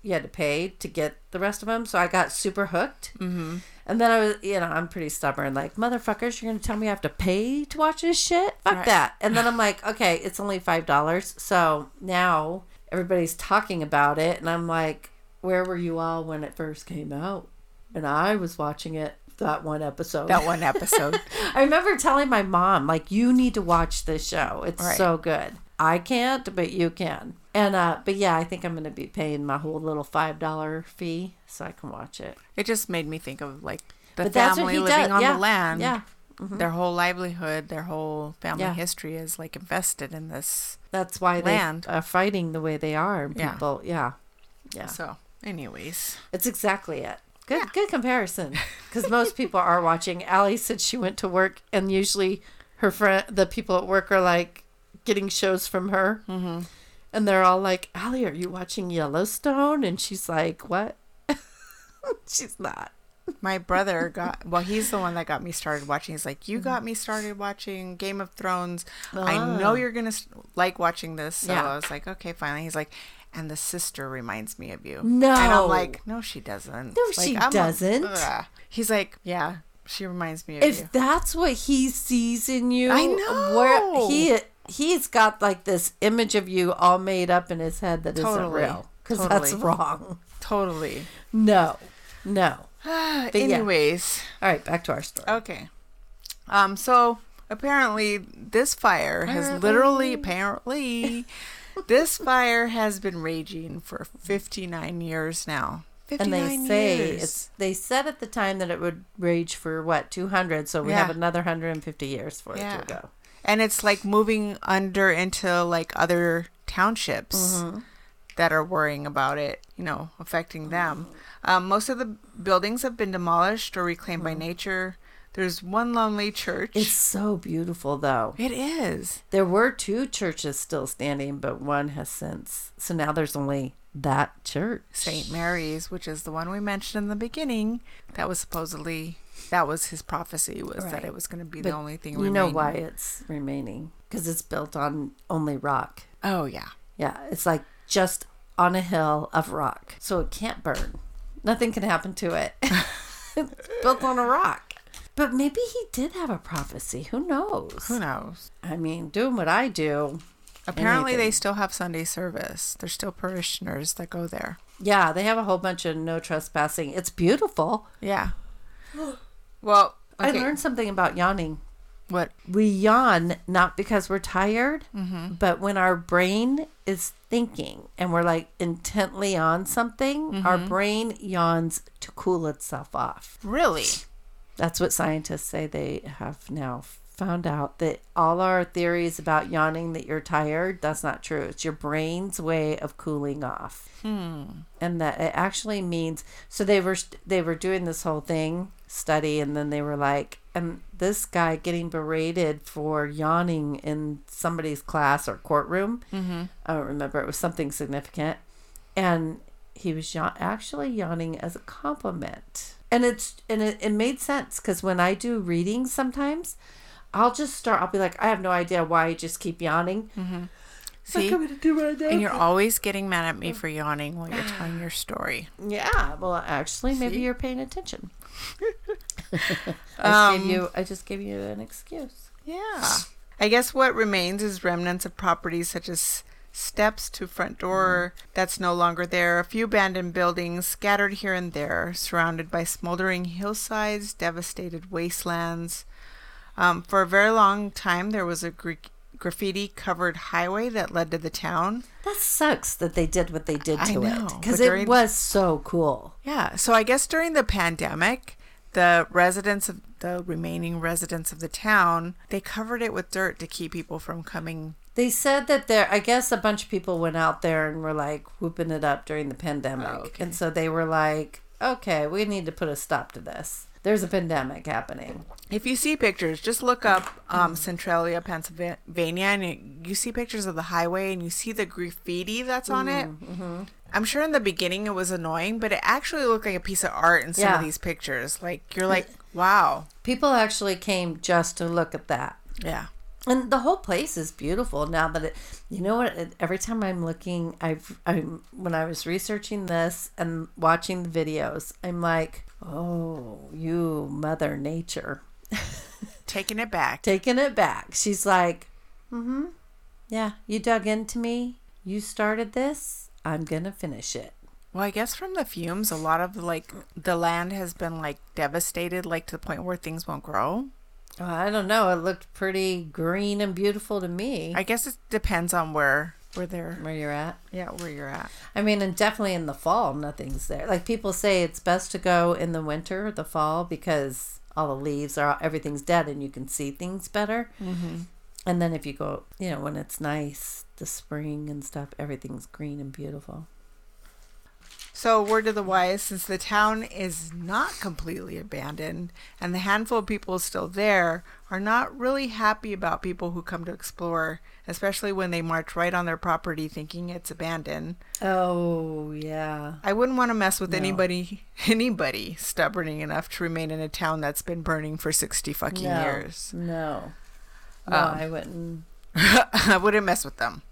you had to pay to get the rest of them. So I got super hooked.
Mm-hmm.
And then I was, you know, I'm pretty stubborn. Like, motherfuckers, you're going to tell me I have to pay to watch this shit? Fuck
Right.
that. And then I'm like, okay, it's only $5. So now everybody's talking about it. And I'm like, where were you all when it first came out? And I was watching it that one episode.
That one episode.
I remember telling my mom, like, you need to watch this show. It's
Right.
so good. I can't, but you can. And uh but yeah, I think I'm gonna be paying my whole little five dollar fee so I can watch it.
it just made me think of like the
But
family living
does.
on
yeah.
the land.
Yeah.
Their whole livelihood, their whole family
Yeah.
history is like invested in this.
That's why
Land.
they are fighting the way they are. and
Yeah.
People, yeah. Yeah.
So, anyways,
It's exactly it. Good good comparison. Because most people are watching. Allie said she went to work and usually her friend the people at work are like getting shows from her.
mm-hmm.
And they're all like, Allie, are you watching Yellowstone? And she's like, What? she's not.
my brother got well. He's the one that got me started watching. He's like, you
Mm-hmm.
got me started watching Game of Thrones. I know
Ah.
you're gonna like watching this. So
Yeah.
I was like, okay, finally. He's like, and the sister reminds me of you.
No.
and I'm like, no, she doesn't.
No,
Like,
she
I'm
doesn't.
Ugh. He's like, yeah, she reminds me of
If
you.
that's what he sees in you,
I know.
Where he he's got like this image of you all made up in his head that not real. Because that's wrong.
Totally.
No. No. yeah.
Anyways,
All right, back to our story.
okay. Um. So apparently, this fire has literally apparently this fire has been raging for 59 years now. 59
and they say
years.
it's they said at the time that it would rage for what 200 so we
Yeah.
have another 150 years for
Yeah.
it to go
and it's like moving under into like other townships
Mm-hmm.
that are worrying about it you know affecting them. Um, most of the buildings have been demolished or reclaimed by nature. There's one lonely church.
Mm-hmm. it's so beautiful though.
It is.
There were two churches still standing but one has since so now there's only that church.
St mary's which is the one we mentioned in the beginning that was supposedly that was his prophecy was that it was going to be the only thing
you know why it's remaining? Because it's built on only rock.
Oh yeah.
Yeah it's like just on a hill of rock so it can't burn. Nothing can happen to it. It's built on a rock. But maybe he did have a prophecy. Who knows?
Who knows?
I mean, doing what I do.
apparently they still have sunday service. There's still parishioners that go there.
Yeah, they have a whole bunch of no trespassing. It's beautiful.
Yeah. Well,
I learned something about yawning.
what?
We yawn not because we're tired,
Mm-hmm.
but when our brain is thinking and we're like intently on something, our
Mm-hmm.
brain yawns to cool itself off.
Really?
That's what scientists say they have now found out that all our theories about yawning that you're tired, that's not true. It's your brain's way of cooling off.
Hmm.
And that it actually means so they were they were doing this whole thing study and then they were like and this guy getting berated for yawning in somebody's class or courtroom.
Mm-hmm.
I don't remember. It was something significant. And he was yawn- actually yawning as a compliment. And it's and it, it made sense because when I do readings sometimes, I'll just start. I'll be like, I have no idea why I just keep yawning.
See,
Like, I'm gonna do what I do.
and you're always getting mad at me for yawning while you're telling your story.
yeah. Well, actually, maybe
See?
you're paying attention. I
Um,
gave you. I just gave you an excuse.
Yeah. I guess what remains is remnants of properties such as steps to front door that's no longer there, a few abandoned buildings scattered here and there, surrounded by smoldering hillsides, devastated wastelands. Um, for a very long time, there was a gra- graffiti covered highway that led to the town.
That sucks that they did what they did to
know,
it because it was so cool.
Yeah. So I guess during the pandemic, the residents of the remaining residents of the town, they covered it with dirt to keep people from coming.
They said that there, I guess a bunch of people went out there and were like whooping it up during the pandemic.
Oh, okay.
And so they were like, okay, we need to put a stop to this. There's a pandemic happening.
If you see pictures, just look up um, Centralia, Pennsylvania, and you see pictures of the highway and you see the graffiti that's on it. I'm sure in the beginning it was annoying, but it actually looked like a piece of art in some
Yeah.
of these pictures. Like, you're like, wow.
People actually came just to look at that.
Yeah.
And the whole place is beautiful now that it, you know what, every time I'm looking, I've, I'm, when I was researching this and watching the videos, I'm like, oh, you mother nature.
Taking it back.
taking it back. She's like, mm-hmm. Yeah, you dug into me. You started this. I'm gonna finish it.
Well, I guess from the fumes, a lot of like the land has been like devastated, like to the point where things won't grow.
Well, I don't know. It looked pretty green and beautiful to me.
I guess it depends on where where they're
where you're at.
yeah where you're at.
I mean, and definitely in the fall, nothing's there. Like people say, it's best to go in the winter, the fall, because all the leaves are everything's dead and you can see things better.
Mm-hmm.
And then if you go, you know, when it's nice, the spring and stuff, everything's green and beautiful.
So, word of the wise, since the town is not completely abandoned and the handful of people still there are not really happy about people who come to explore, especially when they march right on their property thinking it's abandoned.
Oh yeah.
I wouldn't want to mess with
No.
anybody anybody stubborn enough to remain in a town that's been burning for 60 fucking
no,
years.
No. No,
Um,
I wouldn't.
I wouldn't mess with them.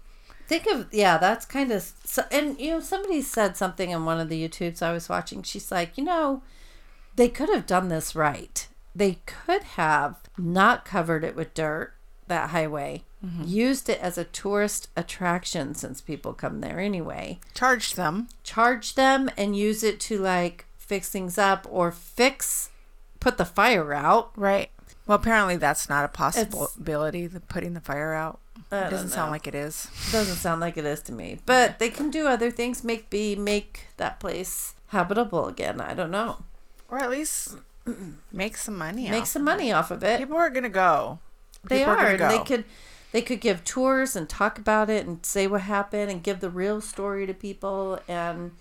Think of yeah, that's kind of so, and you know somebody said something in one of the YouTubes I was watching. She's like, you know, they could have done this right. They could have not covered it with dirt that highway, mm-hmm. used it as a tourist attraction since people come there anyway.
Charge them.
Charge them and use it to like fix things up or fix put the fire out.
Right. Well, apparently that's not a possibility, the putting the fire out. It doesn't sound like it is.
Doesn't sound like it is to me. But they can do other things, make be make that place habitable again. I don't know.
Or at least make some money.
Make some money off of
it. People are gonna go.
They
people are
are.
gonna
They could they could give tours and talk about it and say what happened and give the real story to people and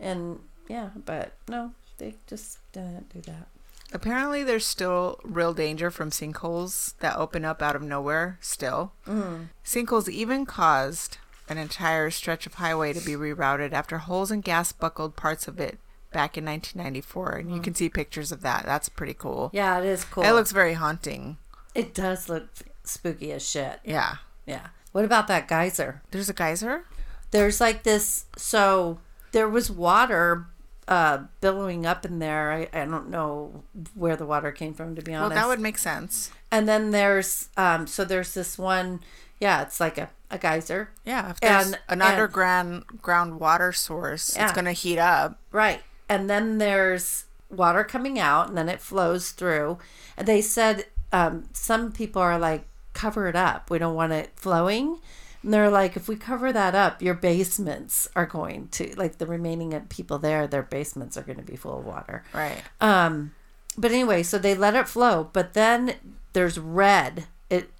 and yeah, but no, they just didn't do that.
Apparently, there's still real danger from sinkholes that open up out of nowhere. Still,
Mm.
sinkholes even caused an entire stretch of highway to be rerouted after holes and gas buckled parts of it back in 1994, and you can see pictures of that. That's pretty cool.
Yeah, it is cool.
It looks very haunting.
it does look spooky as shit.
Yeah.
Yeah. What about that geyser?
There's a geyser.
there's like this so there was water uh billowing up in there I, I don't know where the water came from to be honest.
Well, that would make sense.
and then there's um so there's this one yeah it's like a, a geyser
Yeah, if there's
And-
an
and-
underground ground water source,
Yeah.
it's gonna heat up.
right and then there's water coming out and then it flows through and they said um some people are like cover it up we don't want it flowing and they're like if we cover that up your basements are going to like the remaining people there their basements are going to be full of water
Right.
Um, but anyway, so they let it flow, but then there's red. It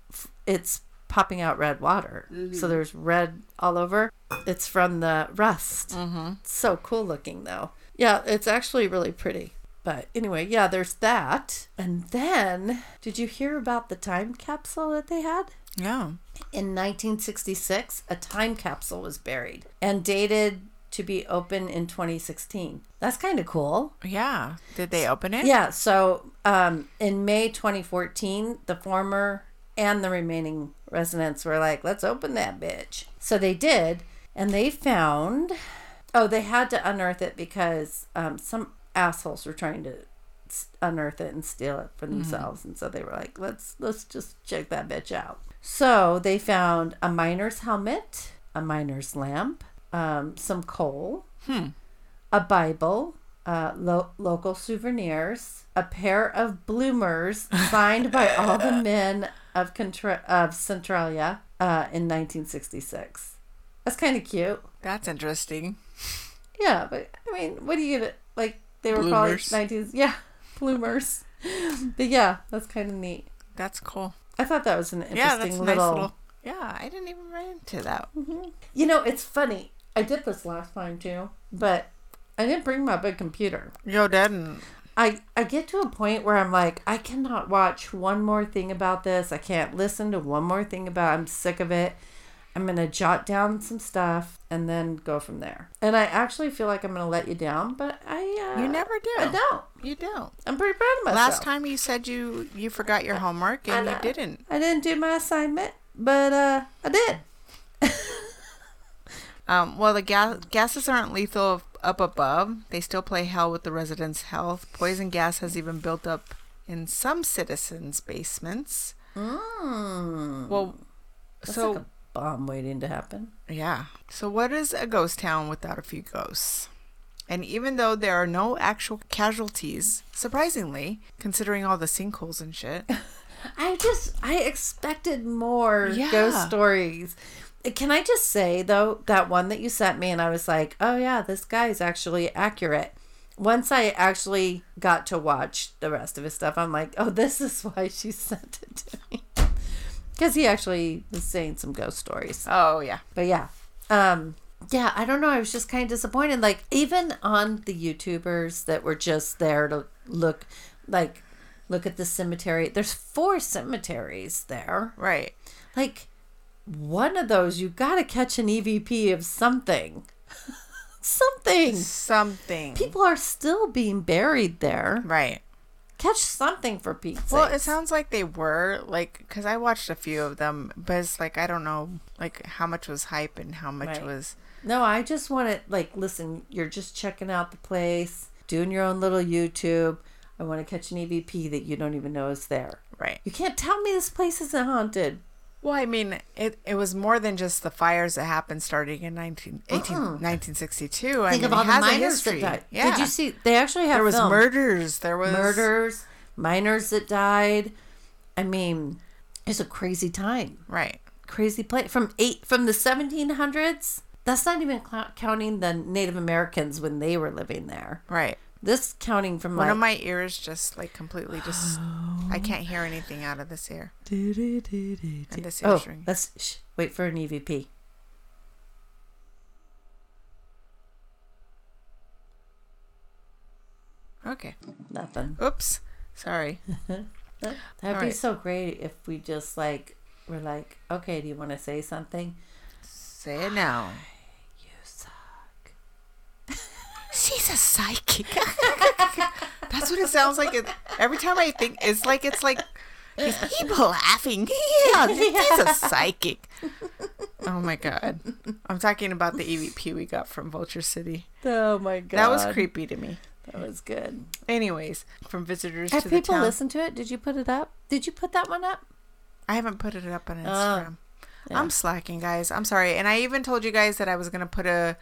it's popping out red water. So there's red all over. It's from the rust. Mm-hmm. So cool looking though. Yeah, it's actually really pretty. But anyway, yeah, there's that. And then, did you hear about the time capsule that they had?
Yeah.
In 1966, a time capsule was buried and dated to be open in 2016. That's kind of cool.
Yeah. Did they open it?
Yeah, so um, in May 2014, the former and the remaining residents were like, let's open that bitch. So they did, and they found, oh, they had to unearth it because um, some assholes were trying to unearth it and steal it for themselves, and so they were like, let's let's just check that bitch out. So they found a miner's helmet, a miner's lamp, um, some coal, a Bible, uh, lo- local souvenirs, a pair of bloomers signed by all the men of Contra- of Centralia uh, in 1966. That's kind of cute.
That's interesting.
Yeah, but I mean, what do you get? Like they were
Bloomers.
probably 19s. Yeah, bloomers. but yeah, that's kind of neat.
That's cool.
I thought that was an interesting
Yeah, that's a
little.
nice little. Yeah, I didn't even run into that. Mm-hmm.
You know, it's funny. I did this last time too, but I didn't bring my big computer.
Yo, didn't.
I I get to a point where I'm like, I cannot watch one more thing about this. I can't listen to one more thing about. I'm sick of it. I'm gonna jot down some stuff and then go from there. And I actually feel like I'm gonna let you down, but I uh,
You never do.
I don't.
You don't.
I'm pretty proud of myself.
Last time you said you you forgot your homework and you didn't.
I didn't do my assignment, but uh, I did.
Um, well, the gas gases aren't lethal up above. They still play hell with the residents' health. Poison gas has even built up in some citizens' basements.
Mm.
Well,
That's
so
like bomb waiting to happen.
yeah. So what is a ghost town without a few ghosts? And even though there are no actual casualties, surprisingly, considering all the sinkholes and shit,
I just I expected more
Yeah.
ghost stories. Can I just say though that one that you sent me and I was like, "Oh yeah, this guy is actually accurate." Once I actually got to watch the rest of his stuff, I'm like, "Oh, this is why she sent it to me." Cuz he actually was saying some ghost stories.
oh yeah,
But yeah. Um yeah, I don't know. I was just kind of disappointed. Like even on the YouTubers that were just there to look like look at the cemetery. There's four cemeteries there.
right.
Like one of those you got to catch an EVP of something. something.
Something.
People are still being buried there.
right.
Catch something for Pete's
Well, it sounds like they were like because I watched a few of them, but it's like I don't know like how much was hype and how much
Right.
was
No, I just want to like listen. You're just checking out the place, doing your own little YouTube. I want to catch an EVP that you don't even know is there.
right.
You can't tell me this place isn't haunted.
Well, I mean, it it was more than just the fires that happened starting in 19, uh-huh. 18 1962. I
Think
mean,
of all the miners
history.
that died.
Yeah.
Did you see? They actually have
there was
film.
murders. There was
murders, miners that died. I mean, it's a crazy time,
Right.
crazy place from eight from the 1700s. That's not even counting the Native Americans when they were living there.
Right.
This counting from
One
like
of my ears just like completely just I can't hear anything out of this ear. And this
oh,
earstring.
let's shh, wait for an E EVP.
Okay.
Nothing.
Oops. Sorry.
That'd be
Alright.
so great if we just like were like, okay, do you want to say something?
Say it now.
You suck.
She's a psychic. That's what it sounds like. It, every time I think, it's like it's like people laughing. Yeah, she's a psychic. Oh my god! I'm talking about the EVP we got from Vulture City.
Oh my god,
That was creepy to me.
That was good.
Anyways, from visitors
Have
to the
people
town.
listened to it? Did you put it up? Did you put that one up?
I haven't put it up on
Oh,
Instagram.
yeah.
I'm slacking, guys. I'm sorry. And I even told you guys that I was gonna put a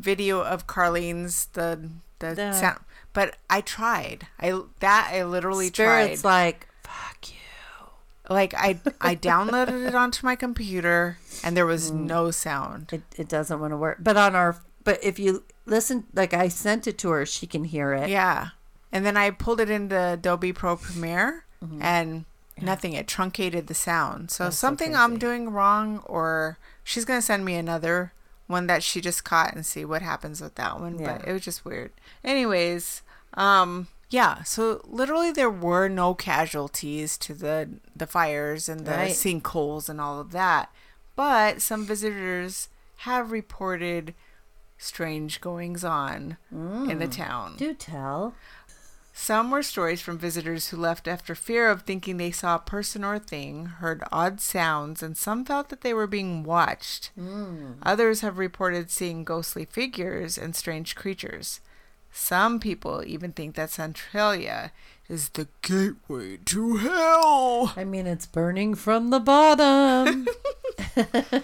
video of Carlene's the the
The-
sound, but I tried. I that I literally tried.
Spirit's
tried.
like, fuck you.
Like I I downloaded it onto my computer and there
Mm.
was no sound.
It, it doesn't want to work. But on our, but if you listen, like I sent it to her, she can hear it.
Yeah. And then I pulled it into Adobe Pro Premiere
Mm-hmm.
and nothing. It truncated the sound. So
That's so
something I'm doing wrong, or she's gonna send me another one that she just caught and see what happens with that one. But it was just weird. Anyways, um, yeah. So literally, there were no casualties to the the fires and the
Right.
sinkholes and all of that, but some visitors have reported strange goings on in the town.
Do tell.
Some were stories from visitors who left after fear of thinking they saw a person or thing, heard odd sounds, and some felt that they were being watched. Hmm. Others have reported seeing ghostly figures and strange creatures. Some people even think that Centralia is the gateway to hell.
I mean, it's burning from the bottom.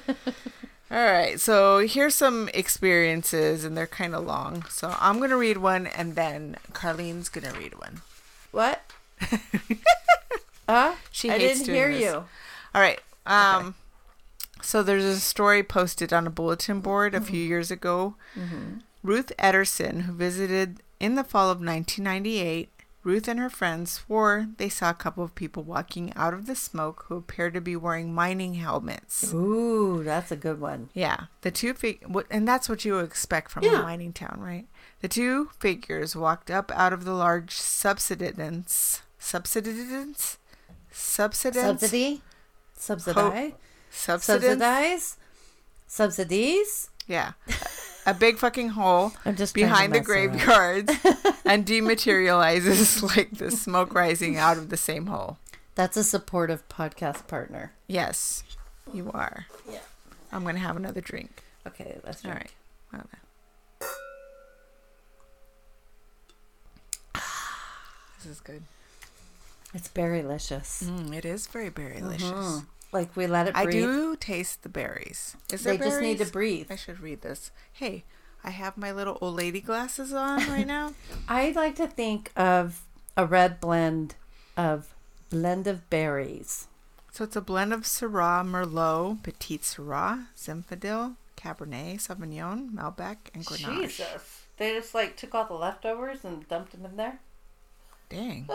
All right, so here's some experiences, and they're kind of long. So I'm going to read one, and then Carlene's going to read one.
what? Huh?
She
I
hates
didn't
doing
hear
this.
you.
All right. Um, so there's a story posted on a bulletin board a few years ago. Ruth Ederson, who visited in the fall of 1998, Ruth and her friends swore they saw a couple of people walking out of the smoke who appeared to be wearing mining helmets.
Ooh, that's a good one.
Yeah, the two fig- and that's what you would expect from
Yeah.
a mining town, right? The two figures walked up out of the large subsidence, subsidence, subsidence,
Subsidy? Subsidize?
subsidence,
Subsidize? Subsidies?
yeah, a big fucking hole behind the graveyards and dematerializes like the smoke rising out of the same hole.
That's a supportive podcast partner.
Yes, you are.
Yeah.
I'm gonna have another drink.
Okay, that's
All
right.
Okay. This is good.
It's berrylicious.
Mm, it is very berry delicious.
Like we let it Breathe.
I do taste the berries. Is
They
there
just need to breathe.
I should read this. Hey, I have my little old lady glasses on right now.
I like to think of a red blend of blend of berries.
so it's a blend of Syrah, Merlot, Petite Sirah, Zinfandel, Cabernet, Sauvignon, Malbec, and Grenache. Jesus.
They just like took all the leftovers and dumped them in there.
Dang.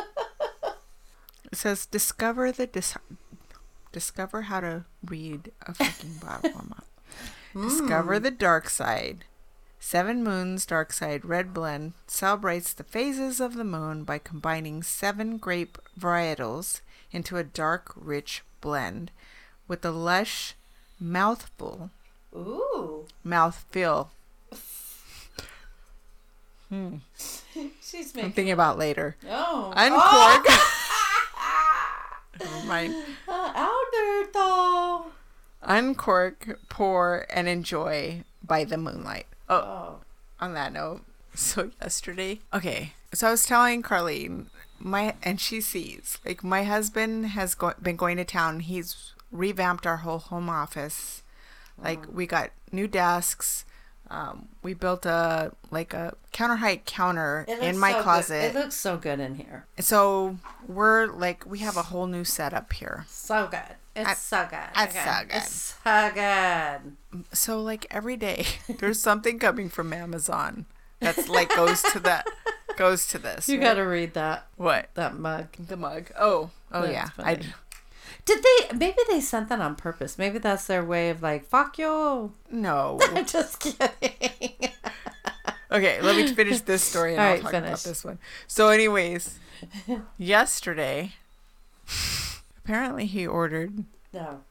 it says discover the dis- discover how to read a fucking bottle. Discover the dark side. Seven Moons Dark Side Red Blend celebrates the phases of the moon by combining seven grape varietals into a dark, rich blend with a lush mouthful,
Ooh.
mouthfeel. Hmm.
She's
I'm thinking about later.
Oh.
Uncork. Never mind.
Oh,
Uncork, pour, and enjoy by the moonlight. Oh,
Oh.
on that note, so yesterday, okay, so I was telling Carlene, my and she sees like my husband has go- been going to town. He's revamped our whole home office. Like we got new desks. Um, we built a like a counter height counter in my
so good.
closet.
It looks so good in here.
so we're like we have a whole new setup here.
So good. It's
I-
so good.
it's
Okay.
so good.
It's so good.
so like every day there's something coming from Amazon that's like goes to that goes to this.
You
right?
got to read that
what
that mug.
the mug? Oh, oh
That's
yeah. I.
Did they? Maybe they sent that on purpose. Maybe that's their way of like, fuck you.
no.
I'm just kidding.
Okay, let me finish this story and
All
I'll
right,
talk
finish.
about this one. So, anyways, yesterday, apparently he ordered
no.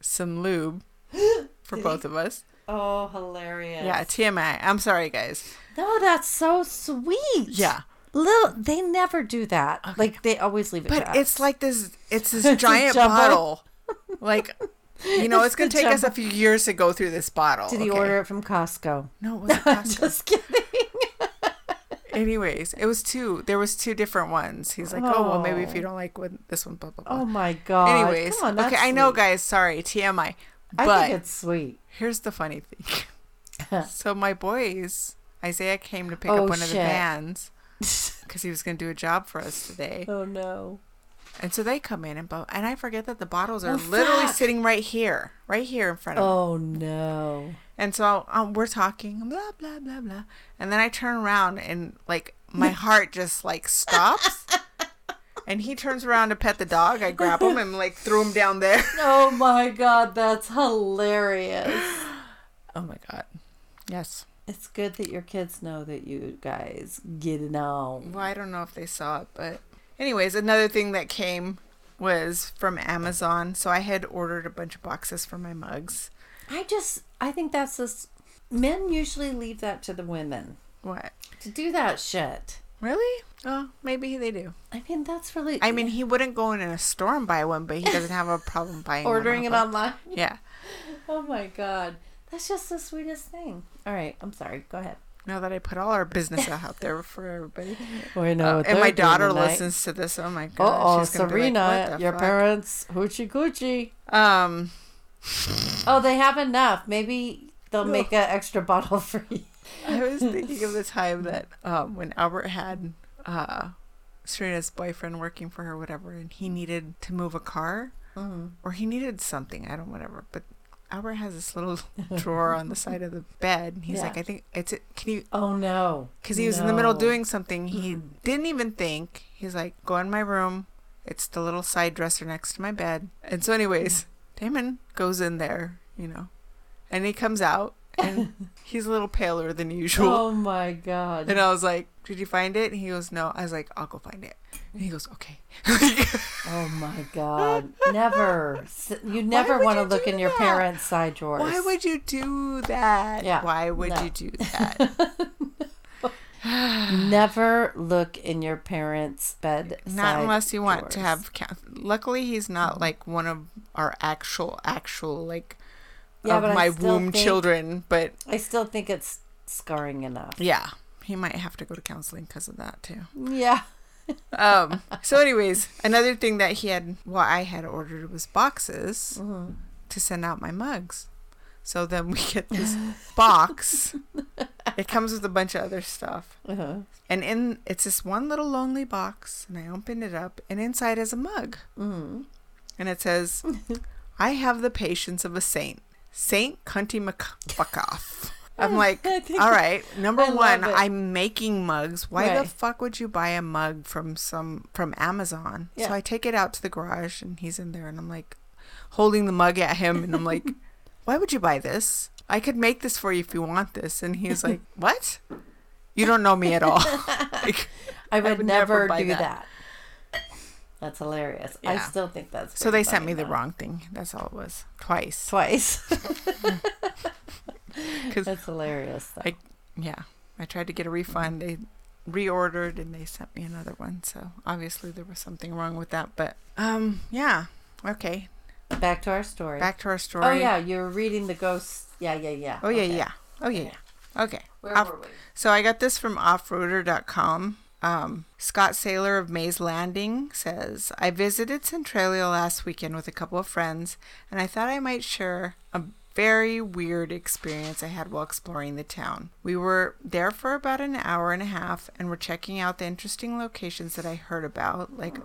some lube for
Did
both of us.
Oh, hilarious.
Yeah, TMI. I'm sorry, guys.
No, that's so sweet.
Yeah,
Little, they never do that. Like they always leave it.
but it's like this. It's this giant bottle. Like, you know, it's,
It's
gonna take us a few years to go through this bottle.
Did he
okay?
order it from Costco?
No, it wasn't Costco.
just kidding.
Anyways, it was two. There was two different ones. He's like, oh well, maybe if
Oh.
you don't like one, this one, blah blah blah.
Oh my god.
Anyways,
Come on,
okay, I know, guys. Sorry, TMI.
I
But
think it's sweet.
here's the funny thing. so my boys, Isaiah came to pick
Oh,
up one of the vans because he was going to do a job for us today,
oh no.
And so they come in and bo- and I forget that the bottles are
Oh,
literally
fuck.
sitting right here, right here in front of me.
Oh no.
And so um, we're talking, blah blah blah blah, and then I turn around and like my heart just like stops. And he turns around to pet the dog. I grab him and like throw him down there.
Oh my god, that's hilarious.
Oh my god. Yes.
It's good that your kids know that you guys get it on.
Well, I don't know if they saw it, but anyways, another thing that came was from Amazon. So I had ordered a bunch of boxes for my mugs.
I just, I think that's this. Men usually leave that to the women
What?
to do that shit.
Really? Oh, maybe they do.
I mean, that's really.
I mean, he wouldn't go in a store and buy one, but he doesn't have a problem buying
ordering it online.
Yeah.
Oh my god, that's just the sweetest thing. All right, I'm sorry. Go ahead.
Now that I put all our business out there for everybody.
We
Uh, and my daughter listens to this. Oh my god.
Oh,
she's be like,
Serena, your
fuck?"
parents hoochie coochie.
Um,
Oh, they have enough. Maybe they'll make an extra bottle for you.
I was thinking of the time that um, when Albert had uh, Serena's boyfriend working for her, whatever, and he needed to move a car
Mm-hmm.
or he needed something. I don't whatever. But Albert has this little drawer on the side of the bed. And he's
Yeah.
like, I think it's it. Can you?
Oh no,
Because he was in the middle doing something. He didn't even think. He's like, go in my room. It's the little side dresser next to my bed. And so, anyways, Damon goes in there, you know, and he comes out and he's a little paler than usual.
Oh my god.
And I was like, Did you find it? And he goes, No. I was like, I'll go find it. And he goes, Okay.
Oh my god. Never. You never want to look in your parents' side drawers.
Why would you do that?
Yeah,
Why would
no.
you do that?
Never look in your parents' bed.
not unless you want to have. ca- Luckily, he's not mm-hmm. like one of our actual, actual, like,
Yeah,
of my womb
think-
children. But
I still think it's scarring enough.
yeah, he might have to go to counseling because of that too.
Yeah.
Um. so, anyways, another thing that he had, what I had ordered was boxes
Mhm.
to send out my mugs. So then we get this box. It comes with a bunch of other stuff.
Uh-huh.
And in it's this one little lonely box, and I opened it up, and inside is a mug.
Mhm.
And it says, I have the patience of a saint. Saint Cunty McFuckoff. I'm
oh, like,
all right. Number
I
one,
it.
I'm making mugs. Why the fuck would you buy a mug from some from Amazon?
Yeah.
So I take it out to the garage, and he's in there, and I'm like, holding the mug at him, and I'm like, why would you buy this? I could make this for you if you want this. And he's like, what? You don't know me at all. Like,
I would,
would
never,
never
do
that.
that. That's hilarious. I still think that's
so they sent me the wrong thing. That's all it was. Twice.
twice.
'Cause
that's hilarious. Though.
I- Yeah. I tried to get a refund. They reordered and they sent me another one. So obviously there was something wrong with that. But um yeah. Okay.
Back to our story.
Back to our story.
oh yeah, you're reading the ghosts. Yeah, yeah, yeah.
Oh yeah,
Okay.
yeah. Oh yeah, yeah. Okay.
Where
Off-
were we?
So I got this from offroader.com. Um, Scott Saylor of Mays Landing says, I visited Centralia last weekend with a couple of friends, and I thought I might share a very weird experience I had while exploring the town. We were there for about an hour and a half and were checking out the interesting locations that I heard about, like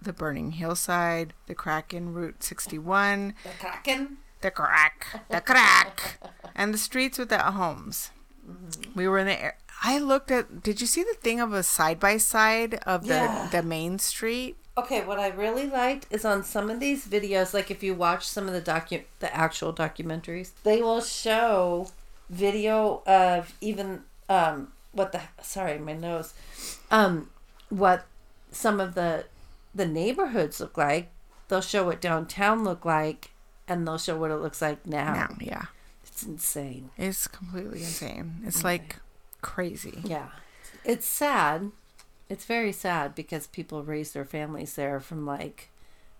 the Burning Hillside, the Kraken Route 61,
The Kraken.
the crack, the crack, and the streets without homes. Mm-hmm. We were in the. air. I looked at. Did you see the thing of a side by side of the
Yeah.
the main street?
Okay, what I really liked is on some of these videos, like if you watch some of the docu the actual documentaries, they will show video of even um what the sorry, my nose. Um what some of the the neighborhoods look like. They'll show what downtown look like and they'll show what it looks like now.
Now, yeah,
It's insane.
it's completely insane. It's
Okay.
like crazy.
Yeah. It's sad. It's very sad because people raise their families there from like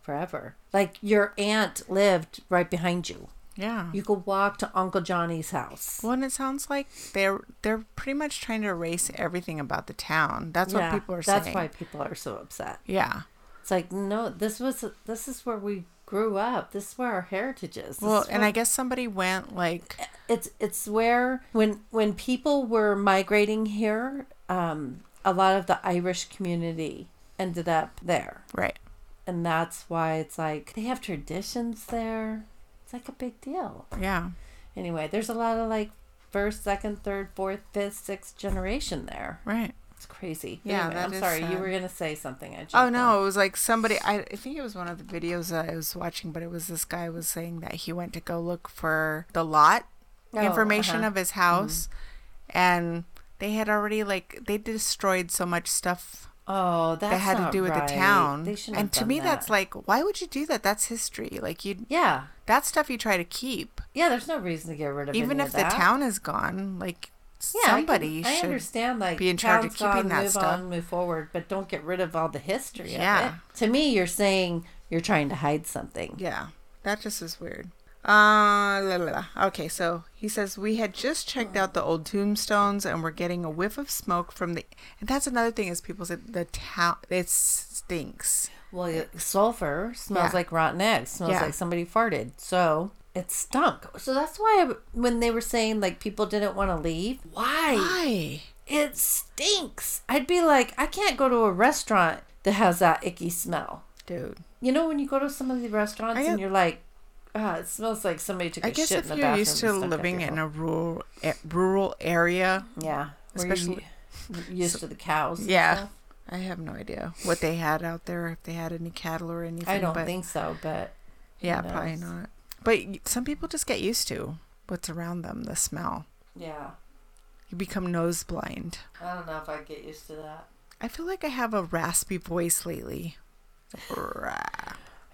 forever. Like your aunt lived right behind you.
Yeah.
You could walk to Uncle Johnny's house.
Well, and it sounds like they're they're pretty much trying to erase everything about the town. That's
Yeah,
what people are
That's
saying.
That's why people are so upset.
Yeah.
It's like no, this was this is where we grew up. This is where our heritage is. This
Well,
is
and I guess somebody went like
it's it's where when when people were migrating here, um, a lot of the Irish community ended up there.
right.
and that's why it's like they have traditions there. It's like a big deal.
Yeah.
Anyway, there's a lot of like first, second, third, fourth, fifth, sixth generation there.
Right.
It's crazy.
Yeah,
Anyway, I'm sorry. You were gonna say something. I
Oh
on.
no, it was like somebody. I, I think it was one of the videos that I was watching, but it was this guy was saying that he went to go look for the lot
Oh,
information
uh-huh.
of his house, and they had already like they destroyed so much stuff
Oh, that's
that had to do with
right.
the town.
They shouldn't
And
have
to me, that's like, why would you do that? That's history. Like you,
yeah,
that stuff you try to keep,
yeah. There's no reason to get rid of
it.
even
if the town is gone. Like
Yeah, I can-
somebody
I,
should.
understand, like
be in charge of keeping
gone,
that
move
stuff.
on, move forward, but don't get rid of all the history.
Yeah.
To me, you're saying you're trying to hide something.
Yeah, that just is weird. Uh, la, la, la. okay, so he says we had just checked out the old tombstones and we're getting a whiff of smoke from the. And that's another thing is people said the town it stinks.
Well, it- sulfur smells
Yeah.
like rotten eggs. Smells
Yeah.
like somebody farted. So it stunk. So that's why I, when they were saying like people didn't want to leave, why?
Why?
It stinks. I'd be like, I can't go to a restaurant that has that icky smell.
Dude,
You know, when you go to some of the restaurants
I
and
get-
you're like, ah, it smells like somebody took a
I
shit in the bathroom.
I guess if you're used to
and stunk up
living in a rural a rural area,
yeah,
especially-
you used to the cows.
Yeah.
stuff.
I have no idea what they had out there. If they had any cattle or anything,
I don't
but
think so, but
yeah,
who
probably not. But some people just get used to what's around them, the smell.
yeah,
You become nose blind.
I don't know if I get used to that.
I feel like I have a raspy voice lately.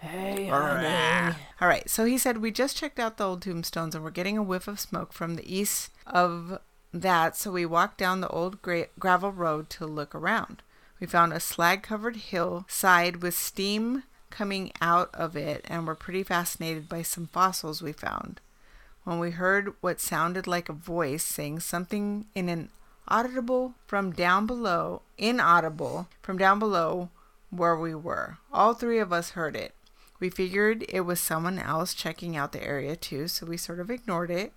Hey,
Rah.
honey.
All right, so he said we just checked out the old tombstones and we're getting a whiff of smoke from the east of that. So we walked down the old gra- gravel road to look around. We found a slag-covered hillside with steam coming out of it, and were pretty fascinated by some fossils we found. When we heard what sounded like a voice saying something in an audible from down below, inaudible from down below where we were. All three of us heard it. We figured it was someone else checking out the area too, so we sort of ignored it.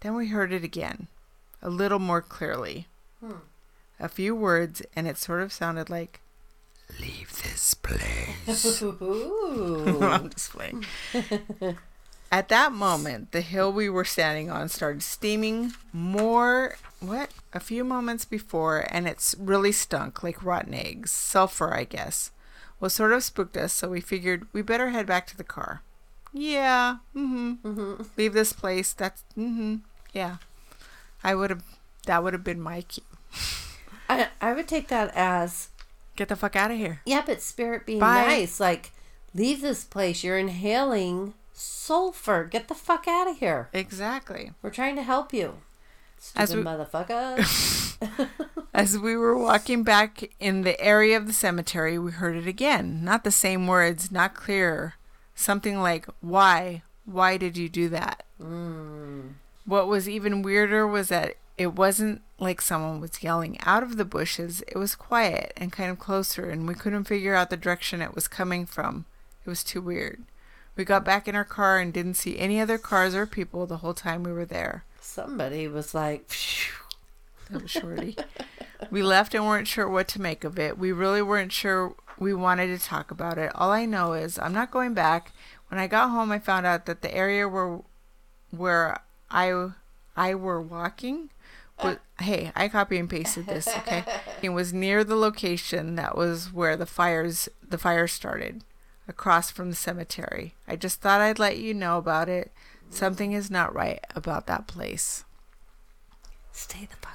Then we heard it again, a little more clearly. Hmm. A few words, and it sort of sounded like, Leave this place. I'm just playing. At that moment, the hill we were standing on started steaming more. What? A few moments before, and it's really stunk like rotten eggs. Sulfur, I guess. Well, sort of spooked us, so we figured we better head back to the car. Yeah. Mm hmm. mm-hmm. Leave this place. That's. Mm hmm. Yeah. I would have. That would have been my cue.
I, I would take that as
Get the fuck out of here.
yeah, but spirit being
Bye.
nice, like leave this place. You're inhaling sulfur. Get the fuck out of here.
Exactly.
We're trying to help you,
As
stupid
we-
motherfucker.
As we were walking back in the area of the cemetery, we heard it again. Not the same words, not clear. Something like, Why? Why did you do that? Mm. What was even weirder was that it wasn't like someone was yelling out of the bushes. It was quiet and kind of closer, and we couldn't figure out the direction it was coming from. It was too weird. We got back in our car and didn't see any other cars or people the whole time we were there.
Somebody was like, "Phew."
Shorty. we left and weren't sure what to make of it. We really weren't sure we wanted to talk about it. All I know is I'm not going back. When I got home, I found out that the area where where I I were walking was hey, I copy and pasted this, okay? It was near the location that was where the fires the fire started, across from the cemetery. I just thought I'd let you know about it. Something is not right about that place.
stay the fuck.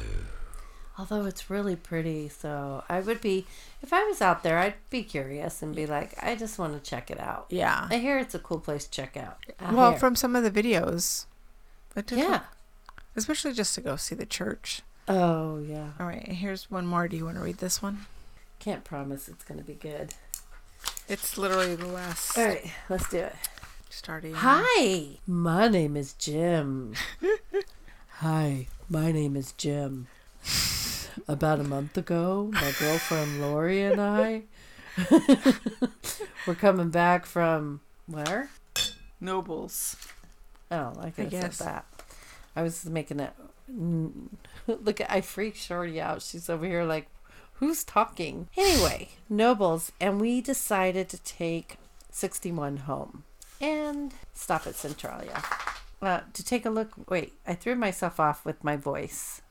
Although it's really pretty, so I would be, if I was out there, I'd be curious and be like, I just want to check it out.
Yeah.
I hear it's a cool place to check out. I
Well,
hear.
from some of the videos, took-
yeah.
especially just to go see the church.
Oh yeah.
All right, here's one more. Do you want to read this one?
Can't promise it's gonna be good.
It's literally the last
All right, let's do it.
starting.
Hi, my name is Jim. Hi, my name is Jim. About a month ago, my girlfriend Lori and I were coming back from where?
Knoebels.
Oh, I could have
guess.
said that. I was making it. Look, I freaked Shorty out. She's over here like, who's talking? Anyway, Knoebels, and we decided to take 61 home and stop at Centralia uh, to take a look. Wait, I threw myself off with my voice.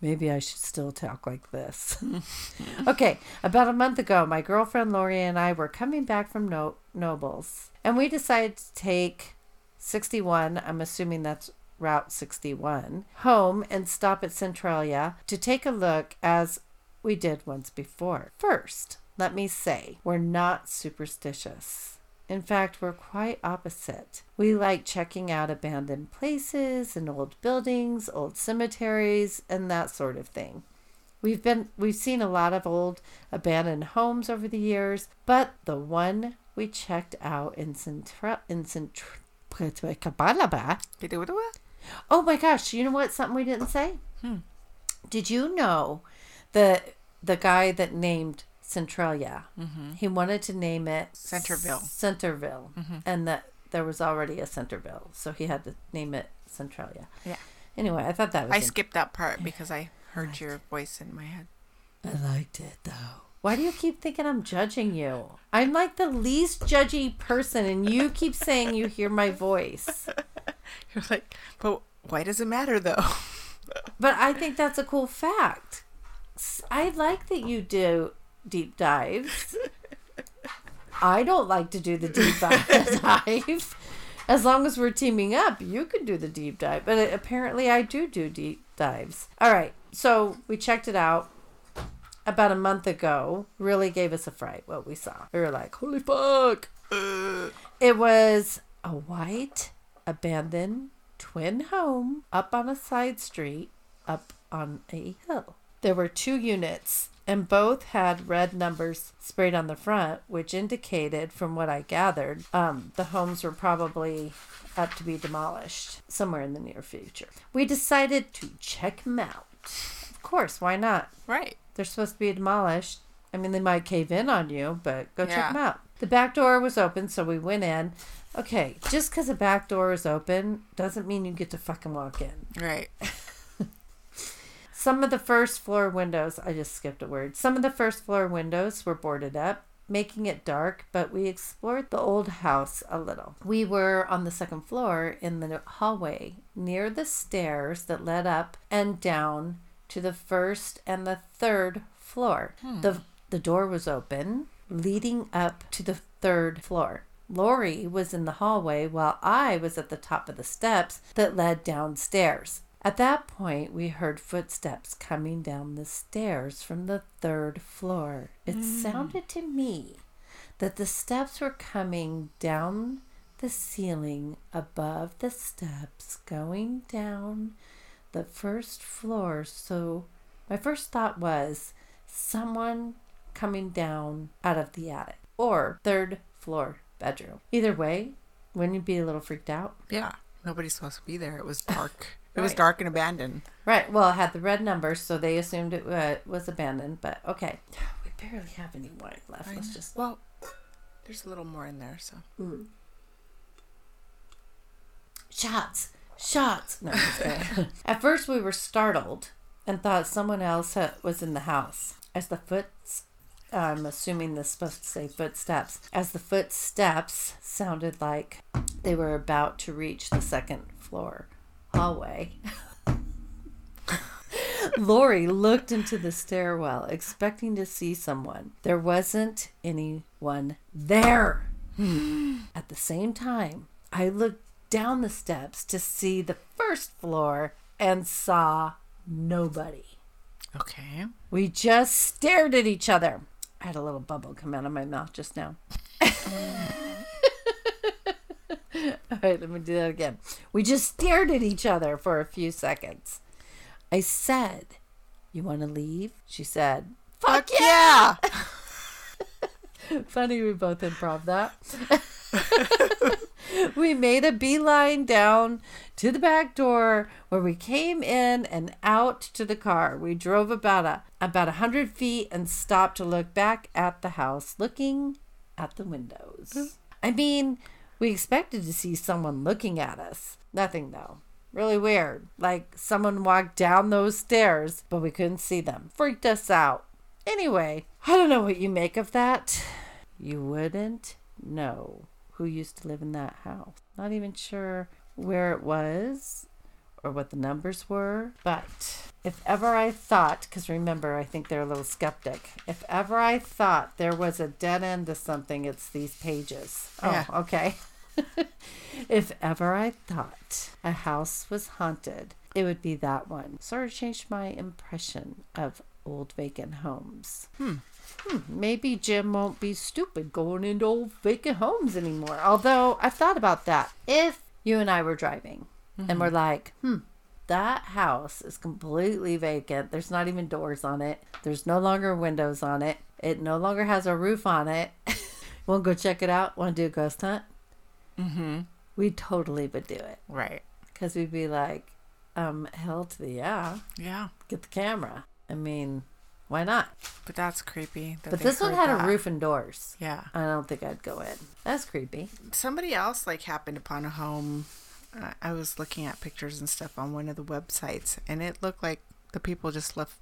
Maybe I should still talk like this. okay, about a month ago, my girlfriend Lori and I were coming back from no- Knoebels, and we decided to take 61, I'm assuming that's Route 61, home and stop at Centralia to take a look as we did once before. First, let me say, we're not superstitious. In fact, we're quite opposite. We like checking out abandoned places and old buildings, old cemeteries, and that sort of thing. We've been we've seen a lot of old abandoned homes over the years, but the one we checked out in Central in Central Oh my gosh, you know what something we didn't say?
Hmm.
Did you know that the guy that named Centralia. Mm-hmm. He wanted to name it
Centerville.
Centerville, mm-hmm. and that there was already a Centerville, so he had to name it Centralia.
Yeah.
Anyway, I thought that was.
I skipped that part because I heard I your voice in my head.
I liked it though. Why do you keep thinking I'm judging you? I'm like the least judgy person, and you keep saying you hear my voice.
You're like, but why does it matter though?
but I think that's a cool fact. I like that you do deep dives. I don't like to do the deep dive. As long as we're teaming up, you can do the deep dive. But uh, apparently, I do do deep dives. All right. So we checked it out about a month ago. Really gave us a fright what we saw. We were like, holy fuck. It was a white, abandoned twin home up on a side street up on a hill. There were two units and both had red numbers sprayed on the front, which indicated, from what I gathered, um, the homes were probably up to be demolished somewhere in the near future. We decided to check them out. Of course, why not?
Right.
They're supposed to be demolished. I mean, they might cave in on you, but go yeah. check them out. The back door was open, so we went in. Okay, just because the back door is open doesn't mean you get to fucking walk in.
Right.
Some of the first floor windows, I just skipped a word. Some of the first floor windows were boarded up, making it dark, but we explored the old house a little. We were on the second floor in the hallway near the stairs that led up and down to the first and the third floor. Hmm. The the door was open, leading up to the third floor. Lori was in the hallway while I was at the top of the steps that led downstairs. At that point, we heard footsteps coming down the stairs from the third floor. It mm. sounded to me that the steps were coming down the ceiling above the steps, going down the first floor. So, my first thought was someone coming down out of the attic or third floor bedroom. Either way, wouldn't you be a little freaked out?
Yeah. Nobody's supposed to be there. It was dark. It was dark and abandoned.
Right. Well, it had the red numbers, so they assumed it uh, was abandoned. But okay, we barely have any wine left. I Let's know. just.
Well, there's a little more in there, so. Mm.
Shots, shots. No, At first, we were startled and thought someone else was in the house. As the foots, I'm assuming this is supposed to say footsteps. As the footsteps sounded like they were about to reach the second floor hallway. Lori looked into the stairwell, expecting to see someone. There wasn't anyone there. At the same time, I looked down the steps to see the first floor and saw nobody.
Okay.
We just stared at each other. I had a little bubble come out of my mouth just now. All right, let me do that again. We just stared at each other for a few seconds. I said, You want to leave? She said, Fuck, Fuck yeah! yeah! Funny we both improv that. we made a beeline down to the back door where we came in and out to the car. We drove about a about a hundred feet and stopped to look back at the house, looking at the windows. Hmm. I mean, we expected to see someone looking at us. Nothing though. Really weird. Like someone walked down those stairs, but we couldn't see them. Freaked us out. Anyway, I don't know what you make of that. You wouldn't know who used to live in that house. Not even sure where it was or what the numbers were, but if ever I thought, because remember, I think they're a little skeptic. If ever I thought there was a dead end to something, it's these pages. Oh,
Yeah.
okay. if ever I thought a house was haunted, it would be that one. Sort of changed my impression of old vacant homes. Hmm. Maybe Jim won't be stupid going into old vacant homes anymore. Although I've thought about that. If you and I were driving and we're like, hmm, that house is completely vacant. There's not even doors on it. There's no longer windows on it. It no longer has a roof on it. we'll go check it out. Want to do a ghost hunt?
Mm-hmm.
We totally would do it
Right.
because we'd be like, um, hell to the yeah,
Yeah.
get the camera. I mean, why not?
But that's creepy. that
But this one had
that.
a roof and doors.
Yeah.
I don't think I'd go in. That's creepy.
Somebody else like happened upon a home. Uh, I was looking at pictures and stuff on one of the websites, and it looked like the people just left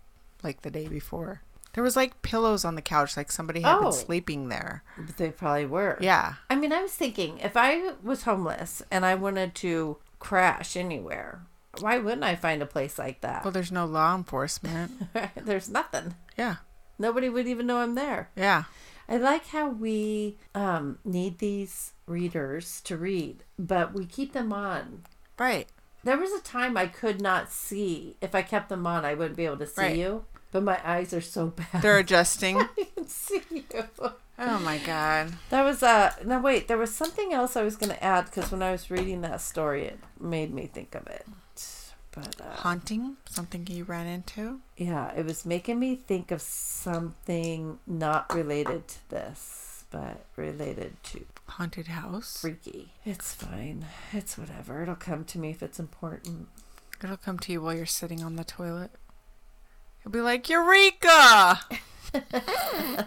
like the day before. There was like pillows on the couch, like somebody had
Oh.
been sleeping there.
They probably were.
Yeah.
I mean, I was thinking if I was homeless and I wanted to crash anywhere, why wouldn't I find a place like that?
Well, there's no law enforcement.
There's nothing.
yeah.
Nobody would even know I'm there.
Yeah.
I like how we um, need these readers to read, but we keep them on.
Right.
There was a time I could not see. If I kept them on, I wouldn't be able to see
Right.
you. But my eyes are so bad.
They're adjusting.
I can see you.
oh my god.
That was uh no wait, there was something else I was going to add because when I was reading that story, it made me think of it. But uh,
Haunting? Something you ran into?
yeah, it was making me think of something not related to this, but related to
Haunted house?
freaky. It's fine. It's whatever. It'll come to me if it's important.
It'll come to you while you're sitting on the toilet. You'll be like, Eureka!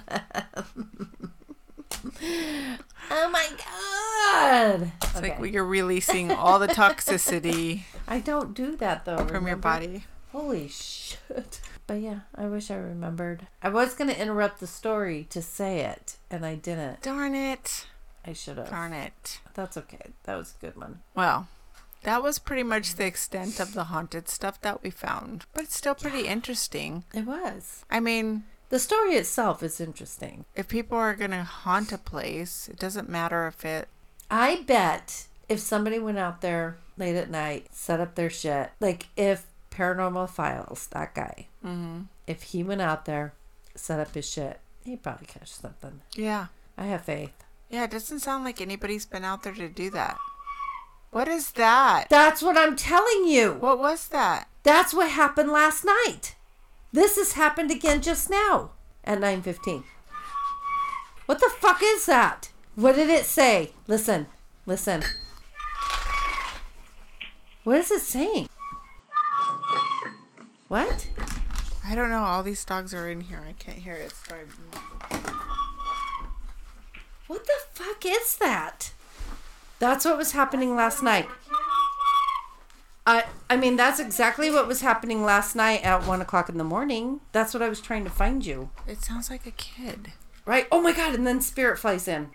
Oh my god!
It's
Okay.
like you're releasing all the toxicity
I don't do that though.
from your body.
Holy shit. But yeah, I wish I remembered. I was going to interrupt the story to say it, and I didn't.
Darn it.
I should have.
Darn it.
That's okay. That was a good one.
Well, that was pretty much the extent of the haunted stuff that we found. But it's still pretty interesting.
It was.
I mean,
The story itself is interesting.
if people are going to haunt a place, it doesn't matter if it.
I bet if somebody went out there late at night, set up their shit, like if Paranormal Files, that guy,
hmm
if he went out there, set up his shit, he'd probably catch something.
Yeah.
I have faith.
Yeah, it doesn't sound like anybody's been out there to do that. What is that?
That's what I'm telling you.
What was that?
That's what happened last night. This has happened again just now at 9:15. What the fuck is that? What did it say? Listen. Listen. What is it saying? What?
I don't know. All these dogs are in here. I can't hear it. Me.
What the fuck is that? That's what was happening last night. I I mean that's exactly what was happening last night at one o'clock in the morning. That's what I was trying to find you.
It sounds like a kid.
Right? Oh my god! And then Spirit flies in.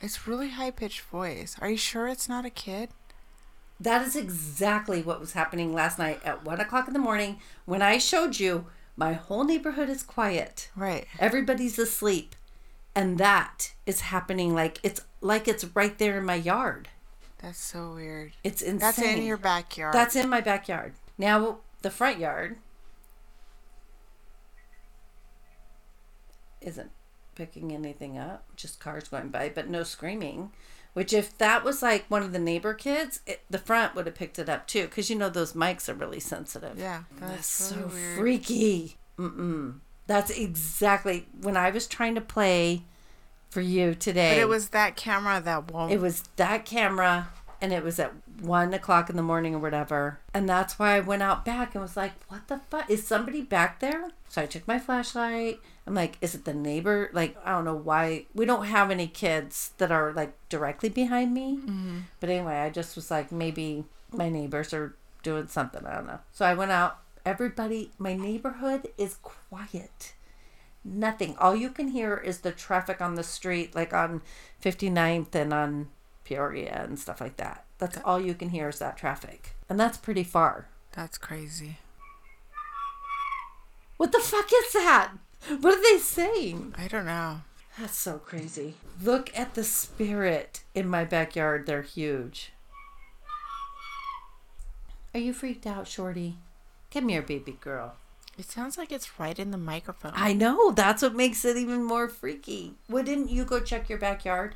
It's really high pitched voice. Are you sure it's not a kid?
That is exactly what was happening last night at one o'clock in the morning when I showed you my whole neighborhood is quiet.
Right.
Everybody's asleep. And that is happening like it's like it's right there in my yard.
That's so weird.
It's insane.
That's in your backyard.
That's in my backyard. Now the front yard isn't picking anything up, just cars going by, but no screaming. Which, if that was like one of the neighbor kids, it, the front would have picked it up too, because you know those mics are really sensitive.
yeah. That's,
That's
so
so
weird.
freaky. Mm-mm. That's exactly when I was trying to play for you today.
But it was that camera that won't.
It was that camera, and it was at one o'clock in the morning or whatever. And that's why I went out back and was like, "What the fuck? Is somebody back there?" So I took my flashlight. I'm like, "Is it the neighbor?" Like, I don't know why we don't have any kids that are like directly behind me.
Mm-hmm.
But anyway, I just was like, maybe my neighbors are doing something. I don't know. So I went out. Everybody, my neighborhood is quiet nothing. All you can hear is the traffic on the street, like on 59th and on Peoria and stuff like that. That's all you can hear is that traffic. And that's pretty far.
That's crazy.
What the fuck is that? What are they saying?
I don't know.
That's so crazy. Look at the spirit in my backyard. They're huge. Are you freaked out, Shorty? Come here, baby girl.
It sounds like it's right in the microphone.
I know. That's what makes it even more freaky. Wouldn't you go check your backyard?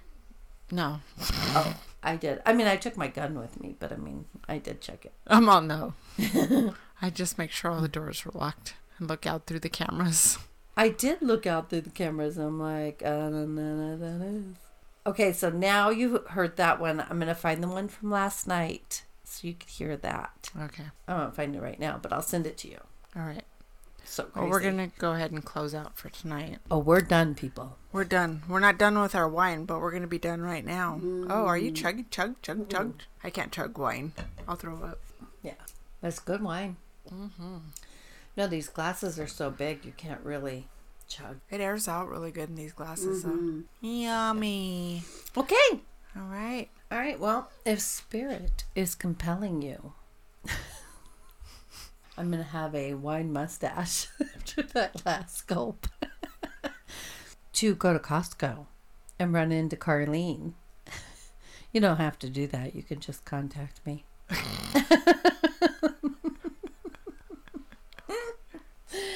no.
Oh, I did. I mean, I took my gun with me, but I mean, I did check it.
I'm on no. I just make sure all the doors were locked and look out through the cameras.
I did look out through the cameras. I'm like, I don't know that is. Okay, so now you heard that one. I'm gonna find the one from last night so you could hear that.
Okay.
I won't find it right now, but I'll send it to you.
All right.
So crazy.
Well, we're going to go ahead and close out for tonight.
Oh, we're done, people.
We're done. We're not done with our wine, but we're going to be done right now. Oh, are you chugging? Chug, chug, chug. I can't chug wine. I'll throw up.
Yeah, that's good wine. Mm-hmm. No, these glasses are so big you can't really chug.
It airs out really good in these glasses, though. Yummy.
Okay.
All right.
All right. Well, if spirit is compelling you, I'm gonna have a wine mustache after that last gulp. to go to Costco and run into Carlene. You don't have to do that. You can just contact me.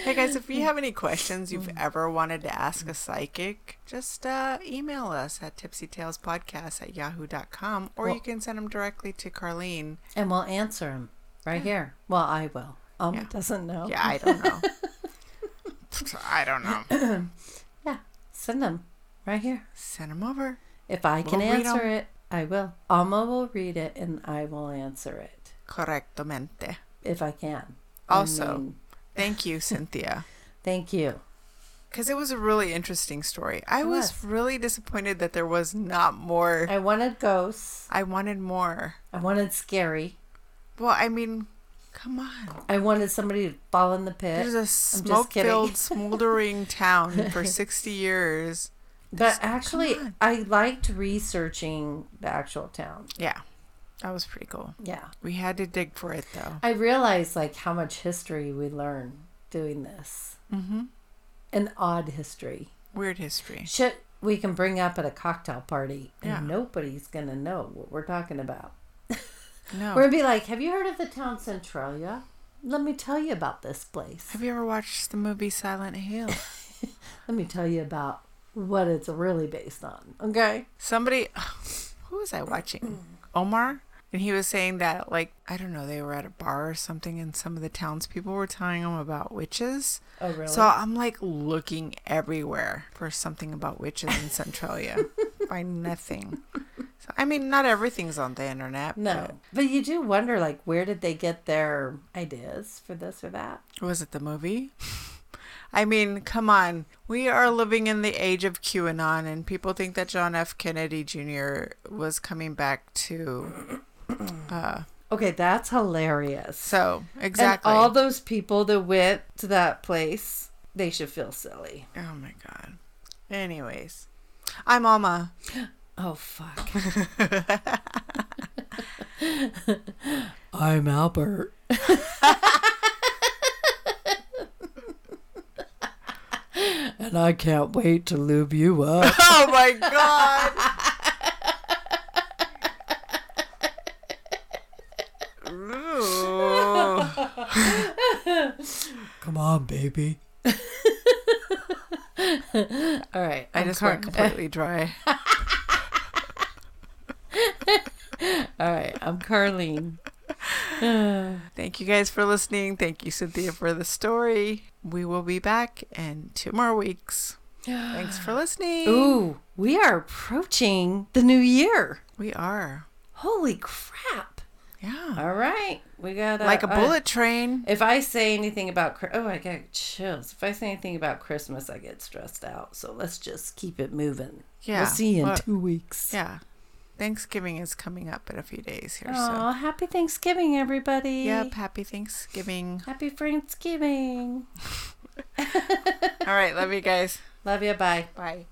Hey guys, if you have any questions you've ever wanted to ask a psychic, just uh, email us at tipsytalespodcast at yahoo.com or
Well-
you can send them directly to Carlene.
And we'll answer them right here. Well, I will. Um,
Yeah.
doesn't know.
Yeah, I don't know. I don't know.
Yeah. Send them right here.
Send them over.
If I can
We'll
answer it, I will. Alma will read it and I will answer it
Correctamente.
if I can. I
Also,
mean,
thank you, Cynthia.
thank you.
Because it was a really interesting story. I
It
was,
was.
really disappointed that there was not more.
I wanted ghosts.
I wanted more.
I wanted scary.
Well, I mean, come on.
I wanted somebody to fall in the pit.
There's a smoke filled, smoldering town for 60 years.
But actually. I liked researching the actual town.
Yeah, that was pretty cool.
Yeah.
We had to dig for it, though.
I realized like how much history we learn doing this.
Mm-hmm.
An odd history.
Weird history.
Shit we can bring up at a cocktail party and
Yeah.
nobody's gonna know what we're talking about.
No.
We're gonna be like, Have you heard of the town Centralia? Let me tell you about this place.
Have you ever watched the movie Silent Hill?
Let me tell you about what it's really based on. Okay?
Somebody, who was I watching? Omar? And he was saying that, like, I don't know, they were at a bar or something, and some of the townspeople were telling him about witches.
Oh really?
So I'm like looking everywhere for something about witches in Centralia. Find nothing. So, I mean, not everything's on the internet.
no. But you do wonder like where did they get their ideas for this or that?
Was it the movie? I mean, come on. We are living in the age of QAnon, and people think that John F. Kennedy Jr. was coming back to. Uh,
Okay, that's hilarious.
so, exactly.
And all those people that went to that place, they should feel silly.
oh my God. Anyways, I'm Alma.
Oh fuck. I'm Albert. and I can't wait to lube you up.
Oh my God.
Come on, baby. All right.
I
I'm
just
Car-
went completely dry.
All right. I'm Carlene.
Thank you guys for listening. Thank you, Cynthia, for the story. We will be back in two more weeks. Thanks for listening.
Ooh, we are approaching the new year.
We are.
Holy crap.
Yeah.
All right. We got
Like a bullet train.
If I say anything about oh, I get chills. If I say anything about Christmas, I get stressed out. So let's just keep it moving.
Yeah.
We'll see you in
Well,
two weeks.
Yeah. Thanksgiving is coming up in a few days here.
Aw, happy Thanksgiving, everybody.
Yep. Happy Thanksgiving.
Happy Thanksgiving.
All right. Love you guys.
Love you. Bye.
Bye.